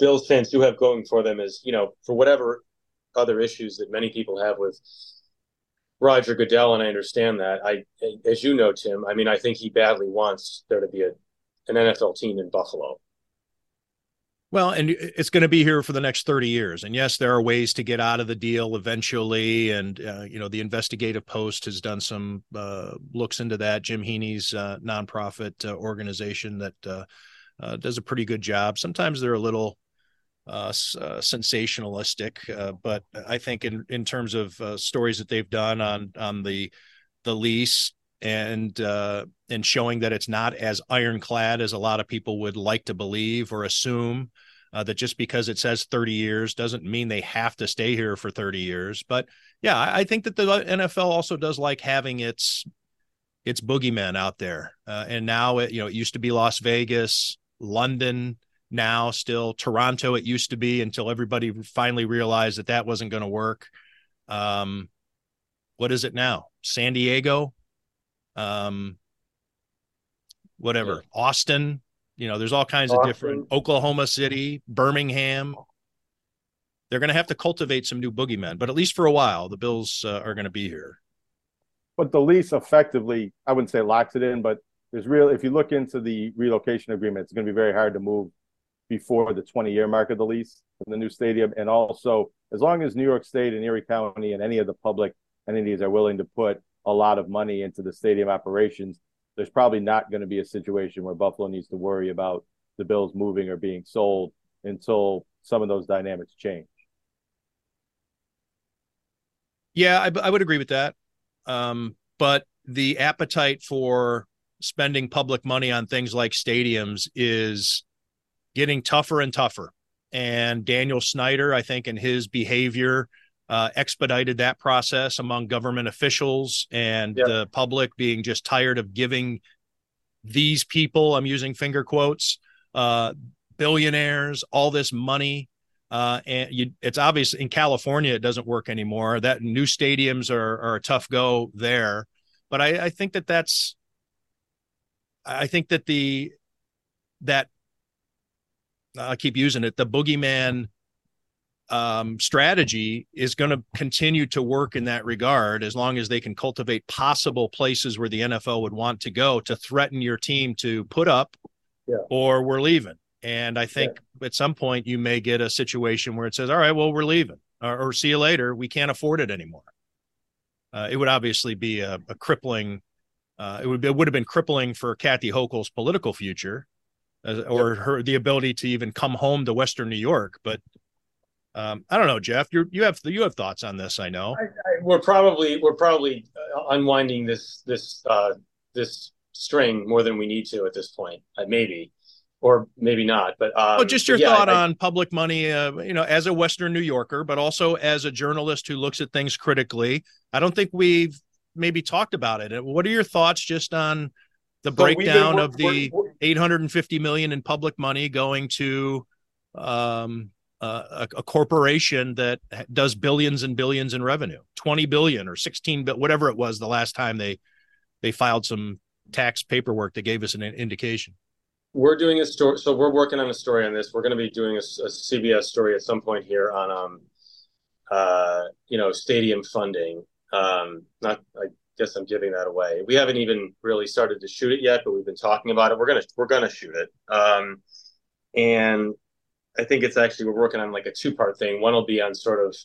Bills fans do have going for them is, you know, for whatever other issues that many people have with Roger Goodell, and I understand that. I, as you know, Tim, I mean, I think he badly wants there to be a an NFL team in Buffalo. Well, and it's going to be here for the next 30 years. And yes, there are ways to get out of the deal eventually. And, uh, you know, the investigative post has done some uh, looks into that. Jim Heaney's uh, nonprofit uh, organization that uh, uh, does a pretty good job. Sometimes they're a little sensationalistic, but I think in in terms of stories that they've done on on the the lease and uh, and showing that it's not as ironclad as a lot of people would like to believe or assume. that just because it says 30 years doesn't mean they have to stay here for 30 years. But yeah, I, I think that the NFL also does like having its its boogeymen out there. and now it, you know, it used to be Las Vegas, London, now still Toronto it used to be until everybody finally realized that that wasn't going to work. Um, what is it now? San Diego, um, whatever, yeah. Austin. You know, there's all kinds Austin. of different Oklahoma City, Birmingham. They're going to have to cultivate some new boogeymen, but at least for a while, the Bills uh, are going to be here. But the lease effectively, I wouldn't say locks it in, but there's real. If you look into the relocation agreement, it's going to be very hard to move before the 20 year mark of the lease in the new stadium. And also, as long as New York State and Erie County and any of the public entities are willing to put a lot of money into the stadium operations, there's probably not going to be a situation where Buffalo needs to worry about the Bills moving or being sold until some of those dynamics change. Yeah, I, I would agree with that. Um, but the appetite for spending public money on things like stadiums is getting tougher and tougher. And Daniel Snyder, I think, in his behavior, uh, expedited that process among government officials and yep. the public being just tired of giving these people, I'm using finger quotes, uh, billionaires, all this money. Uh, and you, it's obvious in California, it doesn't work anymore. That new stadiums are, are a tough go there. But I, I think that that's, I think that the, that I keep using it, the boogeyman um, strategy is going to continue to work in that regard as long as they can cultivate possible places where the NFL would want to go to threaten your team to put up yeah. or we're leaving. And I think yeah. at some point you may get a situation where it says, all right, well, we're leaving or, or see you later. We can't afford it anymore. Uh, it would obviously be a, a crippling, uh, it would, it would have been crippling for Kathy Hochul's political future or yep. her the ability to even come home to Western New York. But um, I don't know, Jeff. You you have you have thoughts on this? I know I, I, we're probably we're probably uh, unwinding this this uh, this string more than we need to at this point. Uh, maybe. Or maybe not, but um, well, just your yeah, thought I, on public money. Uh, you know, as a Western New Yorker, but also as a journalist who looks at things critically. I don't think we've maybe talked about it. What are your thoughts just on the so breakdown of the 850 million in public money going to um, a, a, corporation that does billions and billions in revenue 20 billion or 16 but whatever it was the last time they they filed some tax paperwork that gave us an indication we're doing a story so we're working on a story on this we're going to be doing a, a cbs story at some point here on um uh, you know, stadium funding. Um, not, I guess I'm giving that away. We haven't even really started to shoot it yet, but we've been talking about it. We're gonna we're gonna shoot it. Um, and I think it's actually we're working on like a two part thing. One will be on sort of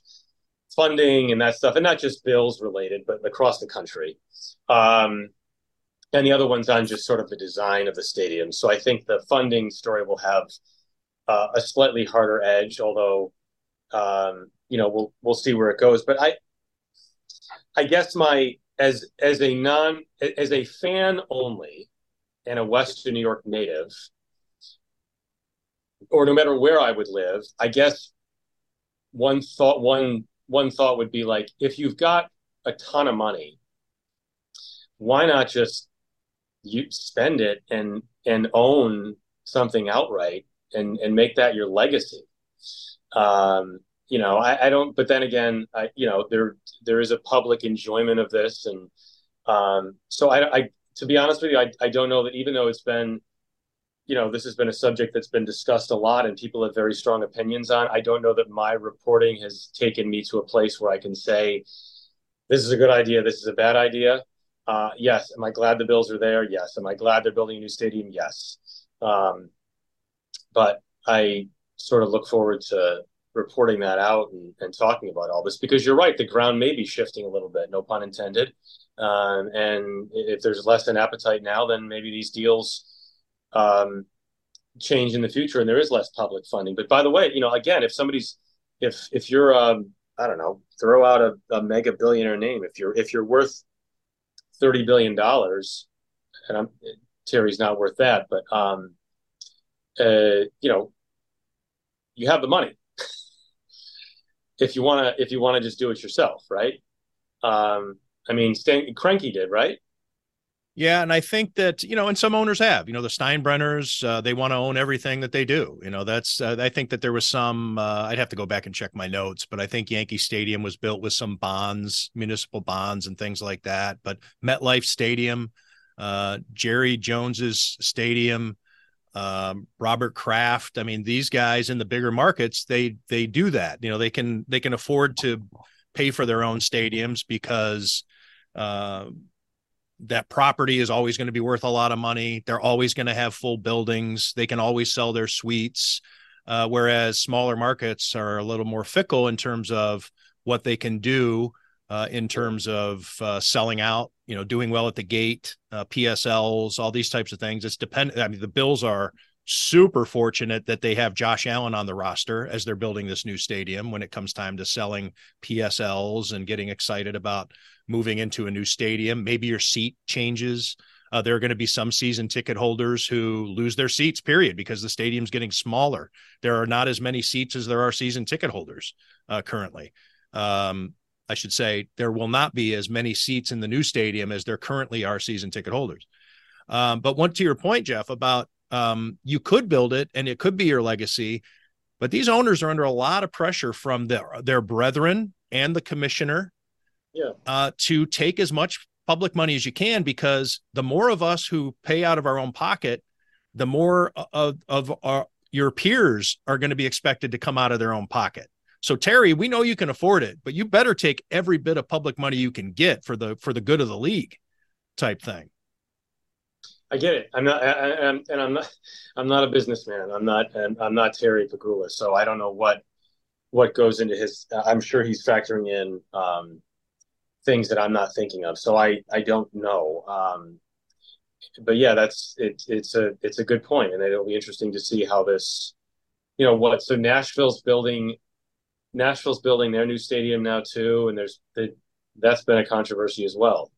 funding and that stuff, and not just bills related, but across the country. Um, and the other one's on just sort of the design of the stadium. So I think the funding story will have uh, a slightly harder edge, although um, you know we'll we'll see where it goes. But I I guess my as as a non as a fan only and a Western New York native, or no matter where I would live, I guess one thought one one thought would be like if you've got a ton of money, why not just you spend it and and own something outright and and make that your legacy. Um, you know, I, I don't. But then again, I you know there there is a public enjoyment of this, and um, so I, I to be honest with you, I I don't know that even though it's been you know this has been a subject that's been discussed a lot and people have very strong opinions on. I don't know that my reporting has taken me to a place where i can say this is a good idea this is a bad idea. Uh, yes am i glad the bills are there? Yes. Am i glad they're building a new stadium? Yes. Um, but I sort of look forward to reporting that out and, and, talking about all this because you're right, the ground may be shifting a little bit, no pun intended. Um, and if there's less an appetite now, then maybe these deals um, change in the future and there is less public funding. But by the way, you know, again, if somebody's if if you're um, I don't know, throw out a, a mega billionaire name. If you're if you're worth thirty billion dollars, and I'm Terry's not worth that, but um, uh, you know, you have the money. if you want to, if you want to just do it yourself, right? Um, I mean, Stan Kroenke did, right? Yeah, and I think that you know, and some owners have. You know, the Steinbrenners, uh, they want to own everything that they do. You know, that's. Uh, I think that there was some. Uh, I'd have to go back and check my notes, but I think Yankee Stadium was built with some bonds, municipal bonds, and things like that. But MetLife Stadium, uh, Jerry Jones's stadium, um, Robert Kraft. I mean, these guys in the bigger markets, they they do that. You know, they can they can afford to pay for their own stadiums because uh, that property is always going to be worth a lot of money. They're always going to have full buildings. They can always sell their suites. Uh, whereas smaller markets are a little more fickle in terms of what they can do uh, in terms of uh, selling out, you know, doing well at the gate, uh, PSLs, all these types of things. It's dependent. I mean, the Bills are super fortunate that they have Josh Allen on the roster as they're building this new stadium when it comes time to selling PSLs and getting excited about moving into a new stadium. Maybe your seat changes. Uh, there are going to be some season ticket holders who lose their seats, period, because the stadium's getting smaller. There are not as many seats as there are season ticket holders uh, currently. Um, I should say, there will not be as many seats in the new stadium as there currently are season ticket holders. Um, but one to your point, Jeff, about um, you could build it and it could be your legacy, but these owners are under a lot of pressure from their their brethren and the commissioner, yeah, uh, to take as much public money as you can because the more of us who pay out of our own pocket, the more of of our your peers are going to be expected to come out of their own pocket. So Terry, we know you can afford it, but you better take every bit of public money you can get for the for the good of the league, type thing. I get it. I'm not, I, am and I'm not, I'm not a businessman. I'm not, and I'm not Terry Pegula, so I don't know what what goes into his. I'm sure he's factoring in um, things that I'm not thinking of. So I I don't know. Um, but yeah, that's it. It's a it's a good point, and it'll be interesting to see how this, you know, what. So Nashville's building Nashville's building their new stadium now too, and there's the, that's been a controversy as well.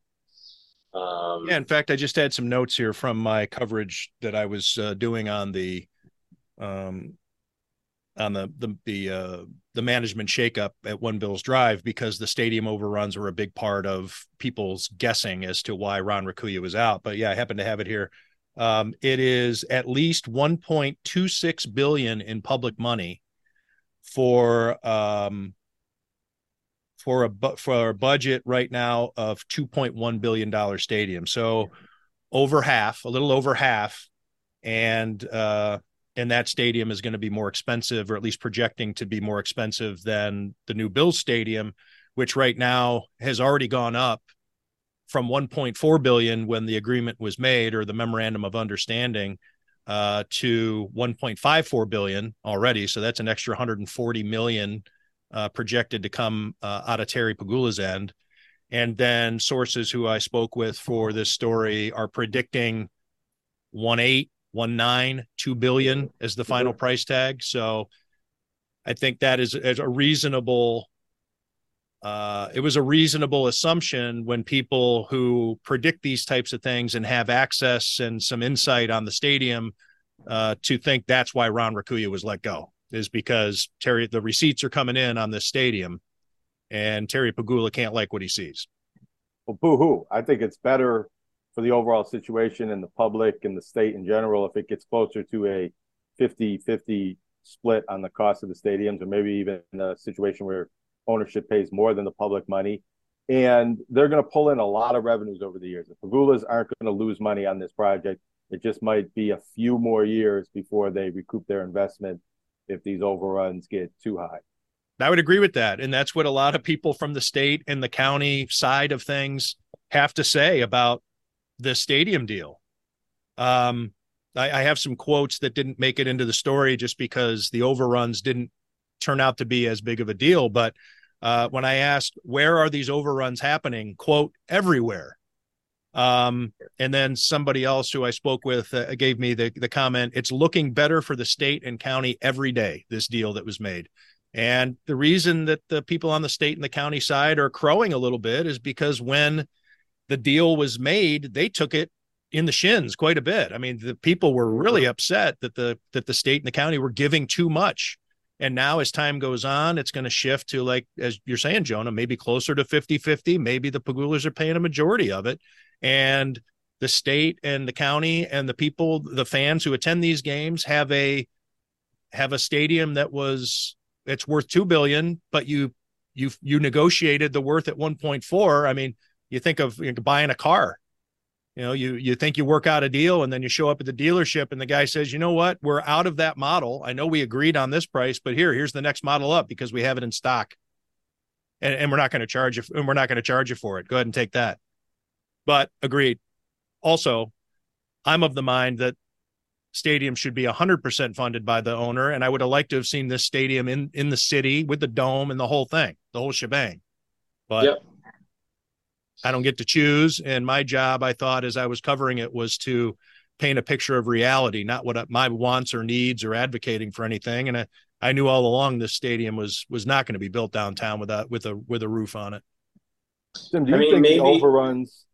Um, yeah, in fact, I just had some notes here from my coverage that I was uh, doing on the, um, on the the the uh, the management shakeup at One Bills Drive because the stadium overruns were a big part of people's guessing as to why Ron Raccuia was out. But yeah, I happen to have it here. Um, it is at least 1.26 billion in public money for um for a for a budget right now of 2.1 billion dollar stadium so over half a little over half and uh and that stadium is going to be more expensive, or at least projecting to be more expensive than the new Bills Stadium, which right now has already gone up from 1.4 billion when the agreement was made or the memorandum of understanding uh, to 1.54 billion already. So that's an extra 140 million uh, projected to come uh, out of Terry Pegula's end. And then sources who I spoke with for this story are predicting one eight, one nine, two billion as the final price tag. So I think that is, is a reasonable uh, it was a reasonable assumption when people who predict these types of things and have access and some insight on the stadium uh, to think that's why Ron Raccuia was let go is because Terry the receipts are coming in on this stadium, and Terry Pegula can't like what he sees. Well, boo hoo! I think it's better for the overall situation and the public and the state in general if it gets closer to a 50-50 split on the cost of the stadiums, or maybe even a situation where ownership pays more than the public money. And they're going to pull in a lot of revenues over the years. The Pegulas aren't going to lose money on this project. It just might be a few more years before they recoup their investment if these overruns get too high. I would agree with that. And that's what a lot of people from the state and the county side of things have to say about the stadium deal. Um, I, I have some quotes that didn't make it into the story just because the overruns didn't turn out to be as big of a deal. But uh, when I asked where are these overruns happening, quote everywhere. Um, and then somebody else who I spoke with uh, gave me the the comment: it's looking better for the state and county every day. This deal that was made. And the reason that the people on the state and the county side are crowing a little bit is because when the deal was made, they took it in the shins quite a bit. I mean, the people were really upset that the that the state and the county were giving too much and now, as time goes on, it's going to shift to like, as you're saying, Jonah, maybe closer to 50 50. Maybe the Pegulas are paying a majority of it. And the state and the county and the people, the fans who attend these games have a have a stadium that was it's worth 2 billion, but you you you negotiated the worth at 1.4. I mean, you think of you know, buying a car. You know you you think you work out a deal and then you show up at the dealership and the guy says you know what? We're out of that model. I know we agreed on this price but here here's the next model up because we have it in stock. And, and we're not going to charge you and we're not going to charge you for it. Go ahead and take that but agreed also i'm of the mind that stadium should be 100% funded by the owner and i would have liked to have seen this stadium in in the city with the dome and the whole thing the whole shebang but yep. I don't get to choose. And my job, I thought, as I was covering it, was to paint a picture of reality, not what my wants or needs or advocating for anything. And I, I knew all along this stadium was was not going to be built downtown with a with a with a roof on it. Tim, do you I mean, think maybe... the overruns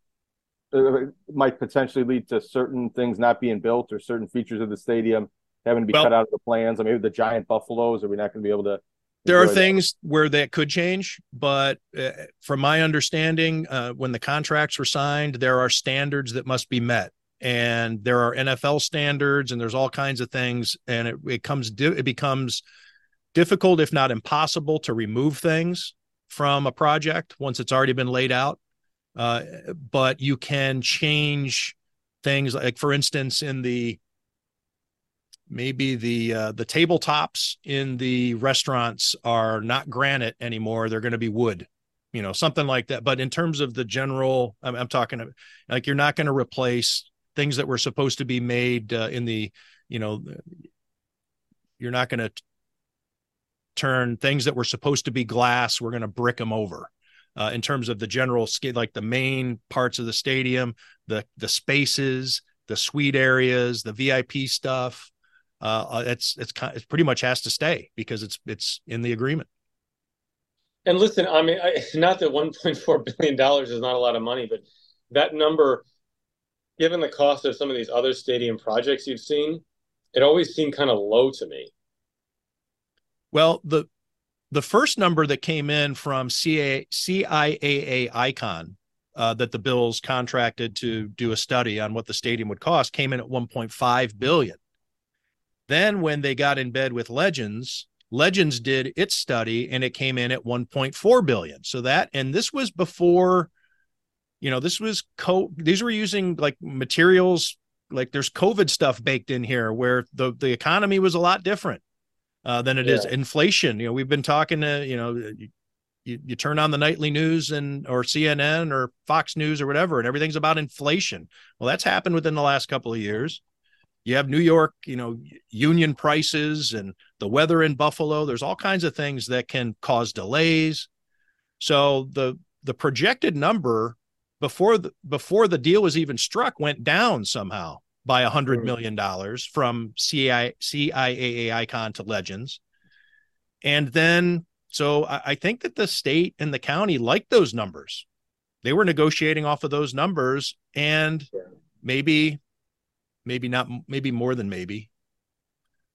uh, might potentially lead to certain things not being built or certain features of the stadium having to be well, cut out of the plans? I mean, maybe the giant buffaloes, are we not going to be able to there are things where that could change, but uh, from my understanding, uh, when the contracts were signed, there are standards that must be met, and there are NFL standards, and there's all kinds of things, and it, it comes it becomes difficult, if not impossible, to remove things from a project once it's already been laid out. Uh, but you can change things, like for instance, in the maybe the uh, the tabletops in the restaurants are not granite anymore. They're going to be wood you know something like that. But in terms of the general i'm, I'm talking like you're not going to replace things that were supposed to be made uh, in the you know you're not going to turn things that were supposed to be glass we're going to brick them over uh, in terms of the general like the main parts of the stadium the the spaces the suite areas the vip stuff uh, uh, it's it's it pretty much has to stay because it's it's in the agreement. And listen, I mean, I, not that 1.4 billion dollars is not a lot of money, but that number, given the cost of some of these other stadium projects you've seen, it always seemed kind of low to me. Well, the the first number that came in from CIA, CAA Icon uh, that the Bills contracted to do a study on what the stadium would cost came in at 1.5 billion. Then when they got in bed with Legends, Legends did its study and it came in at 1.4 billion. So that and this was before you know, this was co these were using like materials like there's COVID stuff baked in here where the the economy was a lot different uh, than it yeah. is inflation. You know, we've been talking to you know. You, you, you turn on the nightly news and or CNN or Fox News or whatever, and everything's about inflation. Well, that's happened within the last couple of years. You have New York, you know, union prices and the weather in Buffalo. There's all kinds of things that can cause delays. So the the projected number before the before the deal was even struck went down somehow by a hundred million dollars from CI, CAA icon to legends. And then so I, I think that the state and the county liked those numbers. They were negotiating off of those numbers and maybe maybe not maybe more than maybe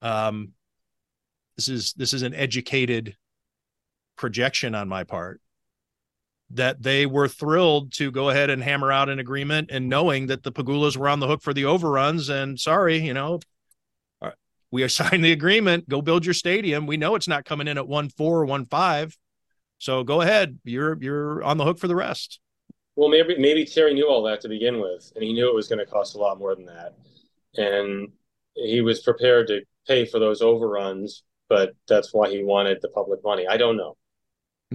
um this is this is an educated projection on my part that they were thrilled to go ahead and hammer out an agreement and knowing that the Pegulas were on the hook for the overruns and sorry you know uh, we assigned the agreement go build your stadium we know it's not coming in at 1 4 or 1 5 so go ahead you're you're on the hook for the rest well maybe maybe terry knew all that to begin with and he knew it was going to cost a lot more than that and he was prepared to pay for those overruns, but that's why he wanted the public money. I don't know.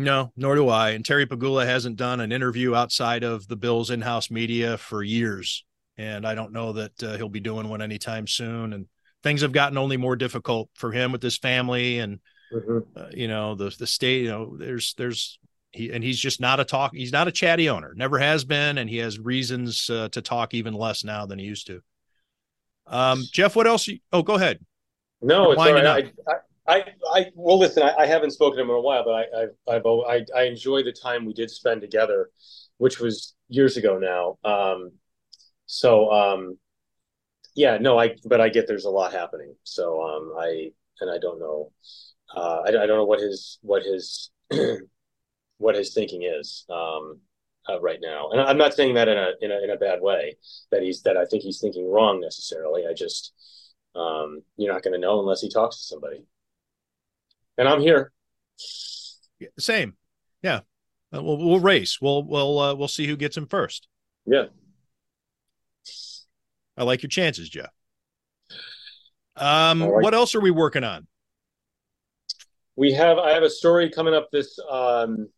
No, nor do I. And Terry Pegula hasn't done an interview outside of the Bills in-house media for years, and I don't know that uh, he'll be doing one anytime soon. And things have gotten only more difficult for him with his family, and mm-hmm. uh, you know the the state. You know, there's there's he and he's just not a talk. He's not a chatty owner. Never has been, and he has reasons uh, to talk even less now than he used to. Um, Jeff, what else? You, oh, go ahead. No, it's all right. I, I, I, I well, listen, I, I, haven't spoken to him in a while, but I, I, I've, I, I enjoy the time we did spend together, which was years ago now. Um, so, um, yeah, no, I, but I get there's a lot happening. So, um, I, and I don't know, uh, I, I don't know what his, what his, what his thinking is. Um, uh, right now. And I'm not saying that in a, in a in a bad way that he's that I think he's thinking wrong necessarily. I just um, you're not going to know unless he talks to somebody. And I'm here. Same, yeah. Uh, we'll we'll race. We'll we'll uh, we'll see who gets him first. Yeah. I like your chances, Jeff. Um, like what else are we working on? We have I have a story coming up this um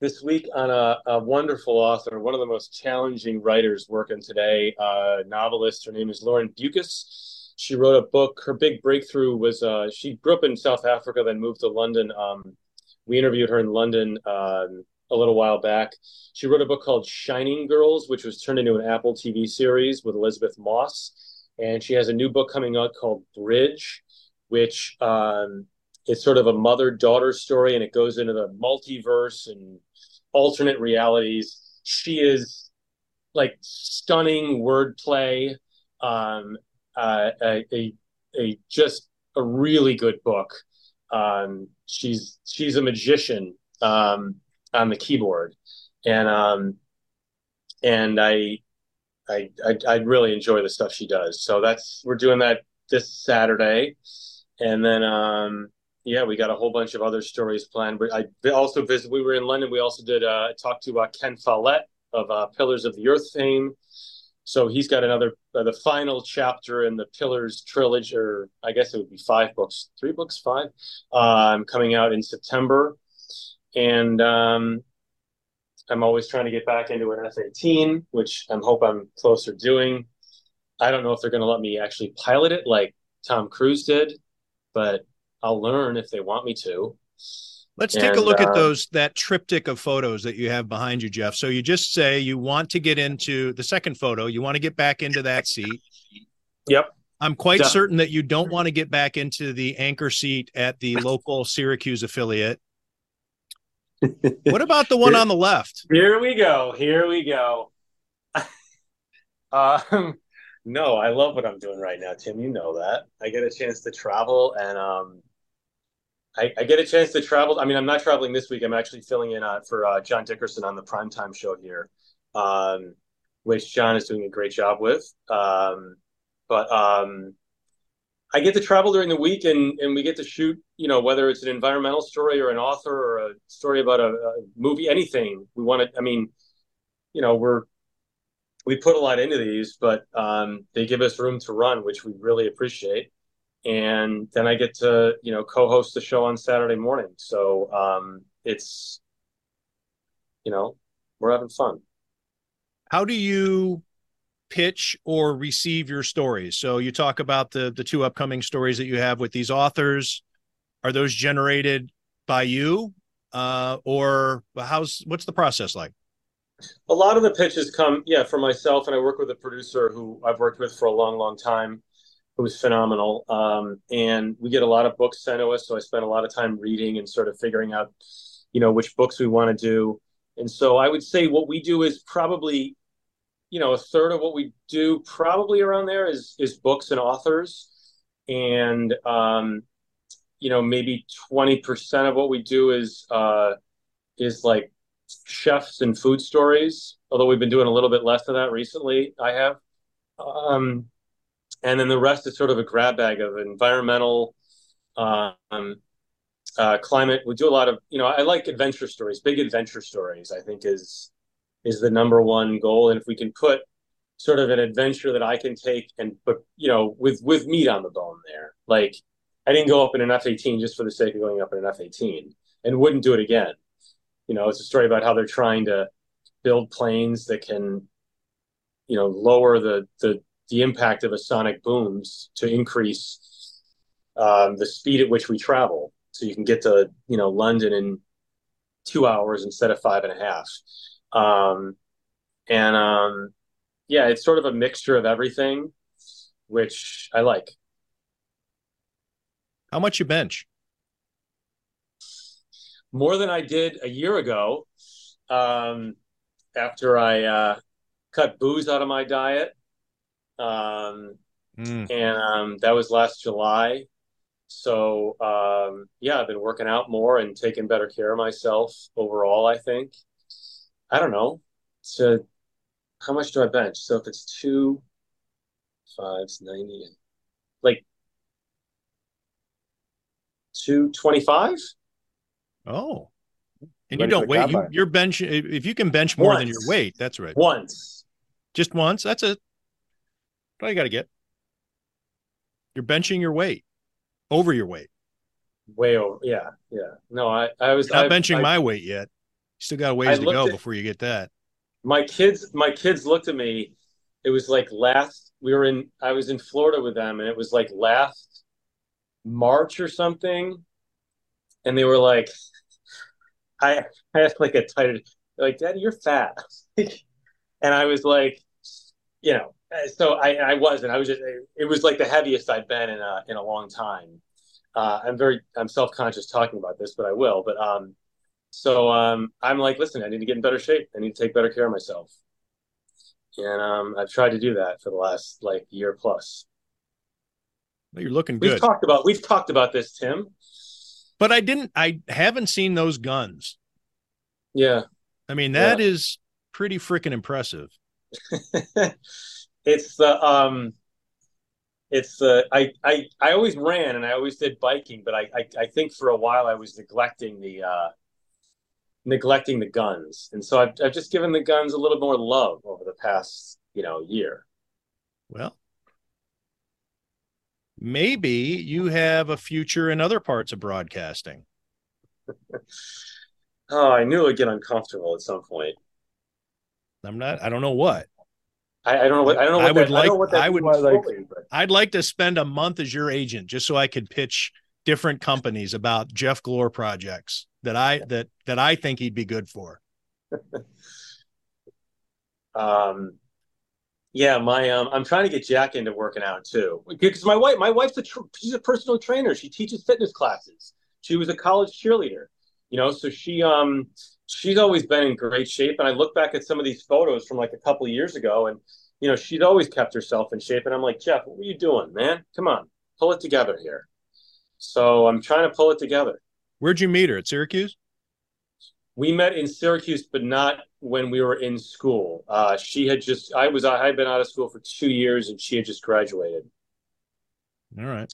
this week on a, a, wonderful author, one of the most challenging writers working today, uh, novelist. Her name is Lauren Beukes. She wrote a book. Her big breakthrough was uh, she grew up in South Africa, then moved to London. Um, we interviewed her in London um, a little while back. She wrote a book called Shining Girls, which was turned into an Apple TV series with Elisabeth Moss. And she has a new book coming out called Bridge, which um, is sort of a mother daughter story, and it goes into the multiverse and alternate realities. She is like stunning wordplay. Um, uh, a, a, a just a really good book. Um, she's she's a magician um, on the keyboard, and um, and I, I I I really enjoy the stuff she does. So that's we're doing that this Saturday, and then um, yeah, we got a whole bunch of other stories planned. But I also visited. We were in London. We also did uh, talk to uh, Ken Follett of uh, Pillars of the Earth fame. So he's got another uh, the final chapter in the Pillars trilogy, or I guess it would be five books, three books, five, um, coming out in September. And um, I'm always trying to get back into an F-18, which I'm hope I'm closer doing. I don't know if they're going to let me actually pilot it like Tom Cruise did, but I'll learn if they want me to. Let's and, take a look uh, at those that triptych of photos that you have behind you, Jeff. So you just say you want to get into the second photo, you want to get back into that seat. Yep. I'm quite certain that you don't want to get back into the anchor seat at the local Syracuse affiliate. what about the one here, on the left? Here we go. Here we go. um, no, I love what I'm doing right now, Tim. You know that. I get a chance to travel and um I, I, get a chance to travel. I mean, I'm not traveling this week. I'm actually filling in uh, for uh, John Dickerson on the primetime show here, um, which John is doing a great job with. Um, but um, I get to travel during the week, and and we get to shoot. You know, whether it's an environmental story or an author or a story about a, a movie, anything we want to. I mean, you know, we're we put a lot into these, but um, they give us room to run, which we really appreciate. And then I get to, you know, co-host the show on Saturday morning. So um, it's, you know, we're having fun. How do you pitch or receive your stories? So you talk about the the two upcoming stories that you have with these authors. Are those generated by you, uh, or how's what's the process like? A lot of the pitches come, yeah, for myself, and I work with a producer who I've worked with for a long, long time, who's phenomenal. Um, and we get a lot of books sent to us, so I spend a lot of time reading and sort of figuring out, you know, which books we want to do. And so I would say what we do is probably, you know, a third of what we do, probably around there, is is books and authors, and um, you know, maybe twenty percent of what we do is uh, is like chefs and food stories, although we've been doing a little bit less of that recently. I have. Um, and then the rest is sort of a grab bag of environmental, um, uh, climate. We do a lot of, you know, I like adventure stories, big adventure stories. I think is is the number one goal. And if we can put sort of an adventure that I can take and but you know, with with meat on the bone there, like I didn't go up in an F eighteen just for the sake of going up in an F eighteen, and wouldn't do it again. You know, it's a story about how they're trying to build planes that can, you know, lower the the the impact of a sonic booms to increase um, the speed at which we travel. So you can get to you know London in two hours instead of five and a half. Um, and um, yeah, it's sort of a mixture of everything, which I like. How much you bench? more than I did a year ago um, after I uh, cut booze out of my diet. Um, mm. And um, that was last July. So, um, yeah, I've been working out more and taking better care of myself overall, I think. I don't know. So, how much do I bench? So, if it's two, five, 90, like 225? Oh, and you don't wait. You, you're bench if you can bench more once. than your weight. That's right. Once, just once. That's it. What you got to get. You're benching your weight over your weight. Way over. Yeah, yeah. No, I I was not I, benching I, my weight yet. You still got a ways to go at, before you get that. My kids, my kids looked at me. It was like last we were in. I was in Florida with them, and it was like last March or something, and they were like, I, I had like a tight, like, Daddy, you're fat. and I was like, you know, so I, I wasn't. I was just. It was like the heaviest I've been in a in a long time. Uh, I'm very. I'm self conscious talking about this, but I will. But um, so um, I'm like, listen, I need to get in better shape. I need to take better care of myself. And um, I've tried to do that for the last like year plus. Well, you're looking good. We've talked about we've talked about this, Tim. But I didn't. I haven't seen those guns. Yeah. I mean, that yeah. is pretty freaking impressive. it's the um it's the I, I I always ran and I always did biking, but I, I I think for a while I was neglecting the uh neglecting the guns. And so I've I've just given the guns a little more love over the past, you know, year. Well, maybe you have a future in other parts of broadcasting. oh, I knew it would get uncomfortable at some point. I'm not. I don't know what. I, I don't know what. I don't know. What I would that, like. I, I would like. I'd like to spend a month as your agent just so I could pitch different companies about Jeff Glor projects that I that that I think he'd be good for. um, yeah, my um, I'm trying to get Jack into working out too because my wife, my wife's a tr- she's a personal trainer. She teaches fitness classes. She was a college cheerleader, you know, so she um she's always been in great shape. And I look back at some of these photos from like a couple of years ago, and you know, she'd always kept herself in shape. And I'm like, Jeff, what were you doing, man? Come on, pull it together here. So I'm trying to pull it together. Where'd you meet her at Syracuse? We met in Syracuse, but not when we were in school. Uh, she had just I was I had been out of school for two years and she had just graduated. All right.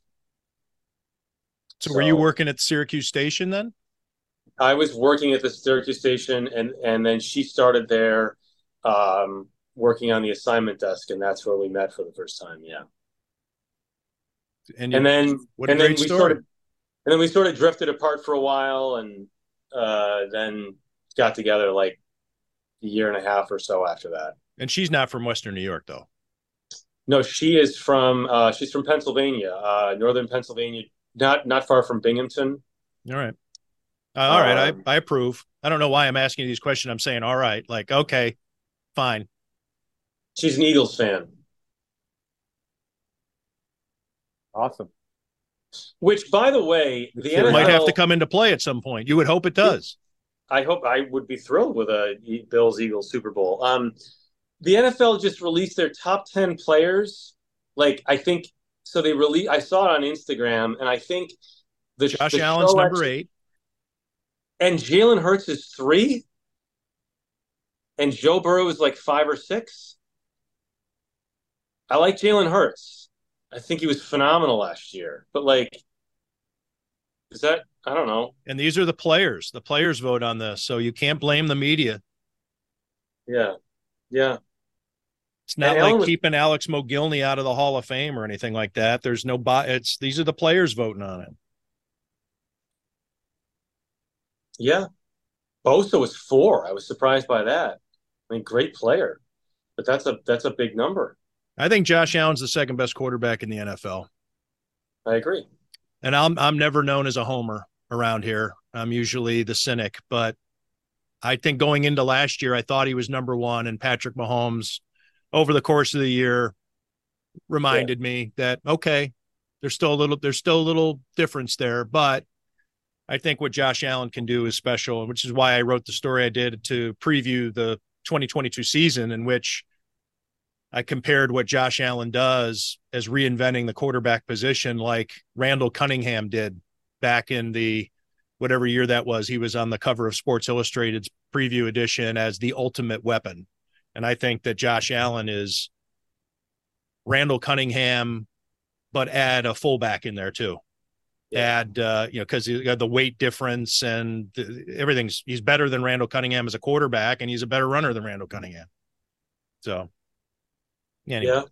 So, so were you working at Syracuse Station then? I was working at the Syracuse Station and and then she started there um, working on the assignment desk, and that's where we met for the first time. Yeah. And, and then what and then we story. sort of and then we sort of drifted apart for a while and uh then got together like a year and a half or so after that and she's not from Western New York, though. no she is from uh she's from pennsylvania uh northern pennsylvania not not far from binghamton All right. Uh, all right. Um, I, I approve. I don't know why I'm asking you these questions. I'm saying, all right. Like, okay, fine. she's an eagles fan Awesome. which by the way the It It might have to come into play at some point. You would hope it does. I hope I would be thrilled with a Bills Eagles Super Bowl. Um, the NFL just released their top ten players. Like I think so. They release. I saw it on Instagram, and I think the Josh the Allen's number actually- eight. And Jalen Hurts is three, and Joe Burrow is like five or six. I like Jalen Hurts. I think he was phenomenal last year, but like, is that I don't know. And these are the players. The players vote on this. So you can't blame the media. Yeah, yeah. It's not And like was- keeping Alex Mogilny out of the Hall of Fame or anything like that. There's no buy. It's these are the players voting on it. Yeah. Bosa was four. I was surprised by that. I mean, great player, but that's a that's a big number. I think Josh Allen's the second best quarterback in the NFL. I agree. And I'm I'm never known as a homer around here. I'm usually the cynic, but I think going into last year, I thought he was number one, and Patrick Mahomes, over the course of the year, reminded me that okay, there's still a little there's still a little difference there, but I think what Josh Allen can do is special, which is why I wrote the story I did to preview the 2022 season, in which I compared what Josh Allen does as reinventing the quarterback position, like Randall Cunningham did back in the whatever year that was. He was on the cover of Sports Illustrated's preview edition as the ultimate weapon. And I think that Josh Allen is Randall Cunningham, but add a fullback in there too. Yeah. Add, uh, you know, because you got the weight difference and the, everything's, he's better than Randall Cunningham as a quarterback, and he's a better runner than Randall Cunningham. So, anyway, Yeah.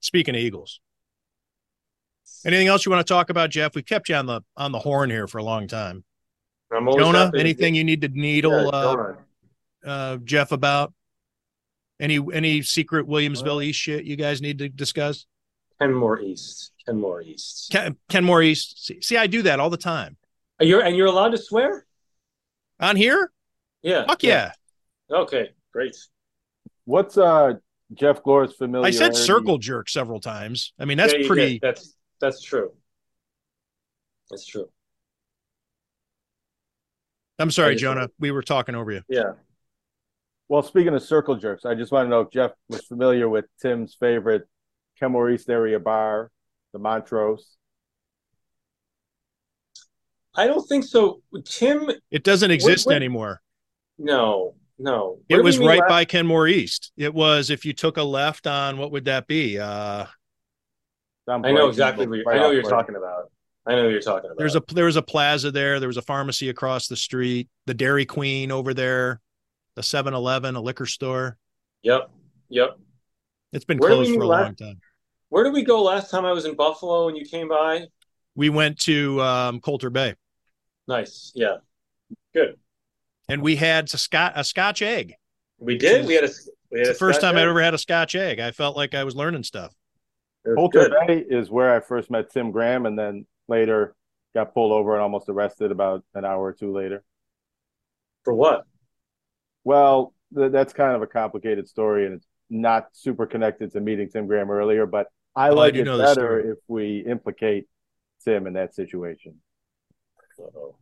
speaking of Eagles, anything else you want to talk about, Jeff? We kept you on the on the horn here for a long time. I'm Jonah, happy anything you need to needle Yeah, uh, uh, Jeff about? Any any secret Williamsville East shit you guys need to discuss? Kenmore East. Kenmore East. Ken, Kenmore East. See, see, I do that all the time Are you and you're allowed to swear? on here. Yeah. Fuck yeah! Okay. Great. What's uh Jeff Glor's familiar? I said circle jerk several times. I mean, that's Yeah, pretty. did. That's that's true. That's true. I'm sorry, I just- Jonah. We were talking over you. Yeah. Well, speaking of circle jerks, I just want to know if Jeff was familiar with Tim's favorite Kenmore East area bar, the Montrose. I don't think so. Tim. It doesn't exist what- anymore. No. No. It What did was right last- by Kenmore East. It was if you took a left on what would that be? Uh I know exactly. What you're, right I know what you're Brighton. talking about. I know what you're talking about. there's a there was a plaza there, there was a pharmacy across the street, the Dairy Queen over there, the 7-Eleven, a liquor store. Yep. Yep. It's been Where closed for a last- long time. Where did we go last time I was in Buffalo and you came by? We went to um, Colter Bay Nice. Yeah. Good. and we had a scotch a scotch egg. We did. We had a. We had It's a the first Scotch time I egg. ever had a scotch egg. I felt like I was learning stuff. It was Colter good. Bay is where I first met Tim Graham, and then later got pulled over and almost arrested about an hour or two later. For what? Well, th- that's kind of a complicated story, and it's not super connected to meeting Tim Graham earlier. But I Oh, I like do it know better if we implicate Tim in that situation. Uh-oh.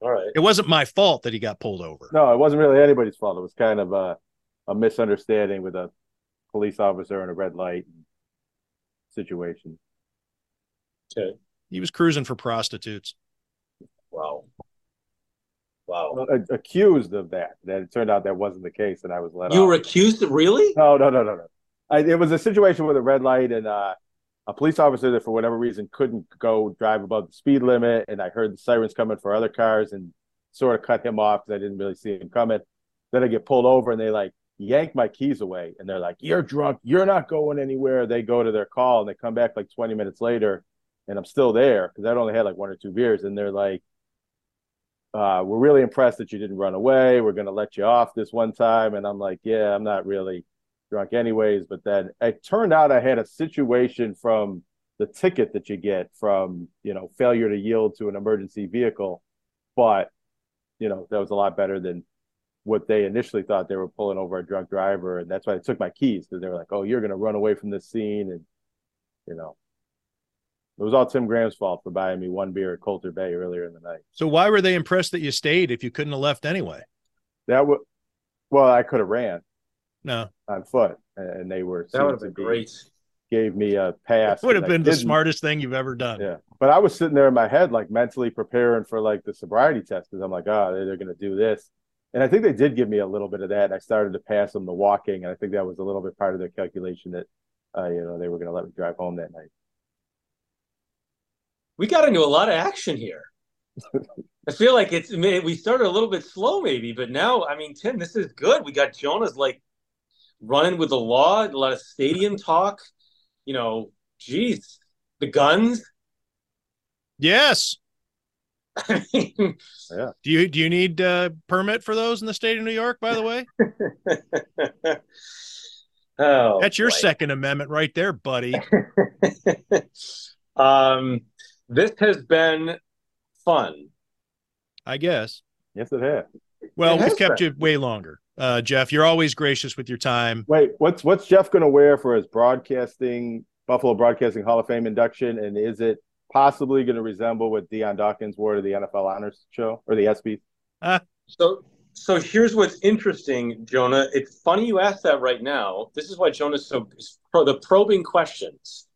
All right. It wasn't my fault that he got pulled over. No, it wasn't really anybody's fault. It was kind of a, a misunderstanding with a police officer and a red light situation. Okay. He was cruising for prostitutes. Wow. Wow. A- accused of that. That it turned out that wasn't the case, and I was let You off. were accused? Really? No, no, no, no, no. I, it was a situation with a red light and uh, a police officer that, for whatever reason, couldn't go drive above the speed limit. And I heard the sirens coming for other cars and sort of cut him off because I didn't really see him coming. Then I get pulled over and they like yank my keys away and they're like, You're drunk, you're not going anywhere. They go to their call and they come back like 20 minutes later and I'm still there because I'd only had like one or two beers. And they're like, uh, we're really impressed that you didn't run away. We're gonna let you off this one time. And I'm like, Yeah, I'm not really drunk anyways. But then it turned out I had a situation from the ticket that you get from, you know, failure to yield to an emergency vehicle. But, you know, that was a lot better than what they initially thought they were pulling over a drunk driver, and that's why they took my keys because they were like, "Oh, you're going to run away from this scene," and you know, it was all Tim Graham's fault for buying me one beer at Colter Bay earlier in the night. So why were they impressed that you stayed if you couldn't have left anyway? That would, well, I could have ran. No, on foot, and they were that would have been great. Gave me a pass. It would have been the smartest thing you've ever done. Yeah, but I was sitting there in my head, like mentally preparing for like the sobriety test because I'm like, oh, they're going to do this and I think they did give me a little bit of that. And I started to pass them the walking, and I think that was a little bit part of their calculation that uh, you know they were going to let me drive home that night. We got into a lot of action here. I feel like it's we started a little bit slow, maybe, but now I mean, Tim, this is good. We got Jonah's like running with the law, a lot of stadium talk. You know, geez, the guns. Yes. I mean, yeah. Do you do you need a uh, permit for those in the state of New York? By the way. oh, that's your boy. Second Amendment right there, buddy. um, this has been fun. I guess. Yes, it has. Well, it we've kept been. you way longer, uh, Jeff. You're always gracious with your time. Wait, what's what's Jeff going to wear for his broadcasting Buffalo Broadcasting Hall of Fame induction? And is it possibly going to resemble what Dion Dawkins wore to the NFL Honors Show or the ESPYS. Uh, so, so here's what's interesting, Jonah. It's funny you asked that right now. This is why Jonah's so pro the probing questions.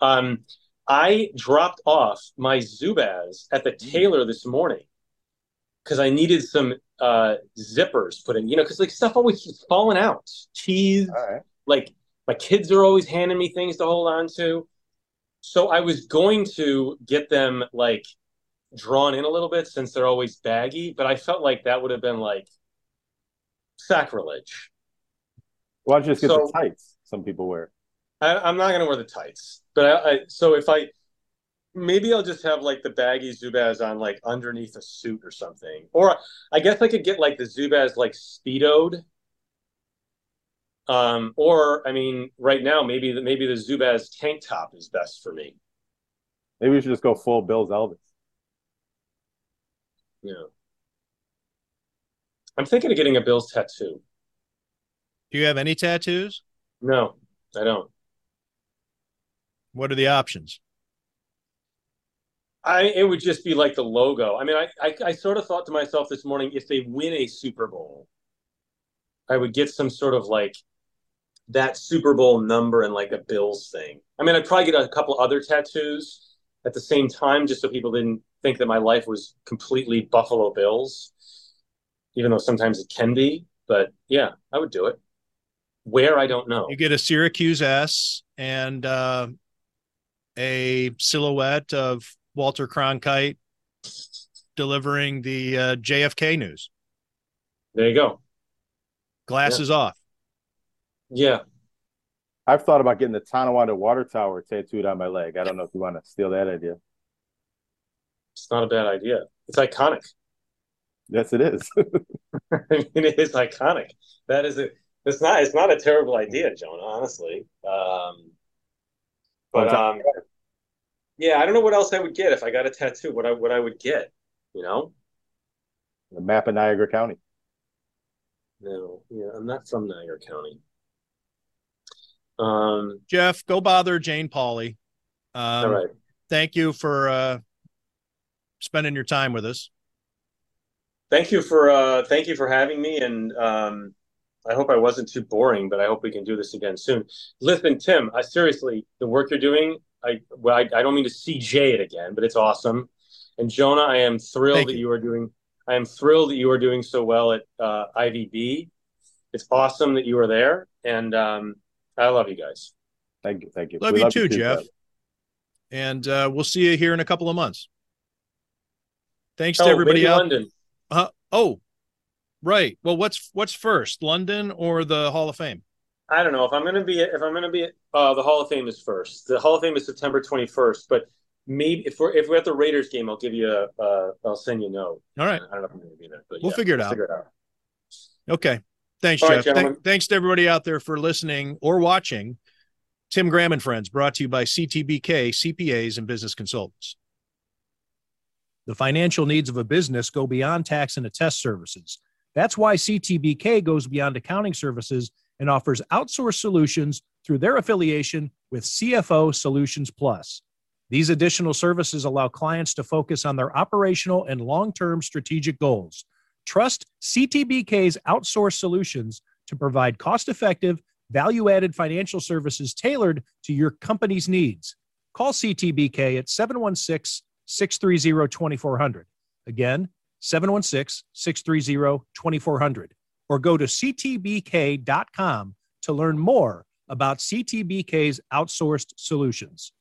Um, I dropped off my Zubaz at the tailor this morning because I needed some uh, zippers put in. You know, because like stuff always keeps falling out. Cheese, right. like my kids are always handing me things to hold on to. So I was going to get them like drawn in a little bit since they're always baggy, but I felt like that would have been like sacrilege. Why don't you just get so, the tights? Some people wear. I, am not going to wear the tights, but I, I, so if I maybe I'll just have like the baggy Zubaz on like underneath a suit or something, or I guess I could get like the Zubaz like speedoed um, or I mean, right now maybe the maybe the Zubaz tank top is best for me. Maybe we should just go full Bills Elvis. Yeah. I'm thinking of getting a Bills tattoo. Do you have any tattoos? No, I don't. What are the options? I it would just be like the logo. I mean, I, I I sort of thought to myself this morning, if they win a Super Bowl, I would get some sort of like that Super Bowl number and like a Bills thing. I mean, I'd probably get a couple other tattoos at the same time just so people didn't think that my life was completely Buffalo Bills, even though sometimes it can be. But yeah, I would do it. Where I don't know. You get a Syracuse S and uh, a silhouette of Walter Cronkite delivering the uh, JFK news. There you go. Glasses yeah. off. Yeah. I've thought about getting the Tonawanda water tower tattooed on my leg. I don't know if you want to steal that idea. It's not a bad idea. It's iconic. Yes, it is. I mean, it is iconic. That is it. It's not. It's not a terrible idea, Jonah. Honestly. Um, but um, yeah, I don't know what else I would get if I got a tattoo. What I what I would get, you know, the map of Niagara County. No, yeah, I'm not from Niagara County. Um, Jeff, go bother Jane Pauley. Um, all right. Thank you for uh, spending your time with us. Thank you for uh, thank you for having me, and um, I hope I wasn't too boring, but I hope we can do this again soon. Listen, Tim, I seriously, the work you're doing, I well, I, I don't mean to CJ it again, but it's awesome. And Jonah, I am thrilled Thank that you. you are doing. I am thrilled that you are doing so well at uh, IVB. It's awesome that you are there, and um, I love you guys. Thank you. Thank you. Love, you, love too, you too, Jeff. And uh, we'll see you here in a couple of months. Thanks oh, to everybody out. London. Uh, oh, Right. Well, what's what's first, London or the Hall of Fame? I don't know if I'm going to be if I'm going to be uh, the Hall of Fame is first. The Hall of Fame is September 21st, but maybe if we're if we're at the Raiders game, I'll give you a uh, I'll send you a note. All right. I don't know if I'm going to be there, but we'll yeah, figure, it we'll out. figure it out. Okay. Thanks, All right, Jeff. gentlemen. Thank- thanks to everybody out there for listening or watching. Tim Graham and Friends, brought to you by CTBK CPAs and Business Consultants. The financial needs of a business go beyond tax and attest services. That's why CTBK goes beyond accounting services and offers outsourced solutions through their affiliation with CFO Solutions Plus. These additional services allow clients to focus on their operational and long term strategic goals. Trust CTBK's outsourced solutions to provide cost effective, value added financial services tailored to your company's needs. Call CTBK at 716 630 2400. Again, 716 630 2400. Or go to ctbk.com to learn more about CTBK's outsourced solutions.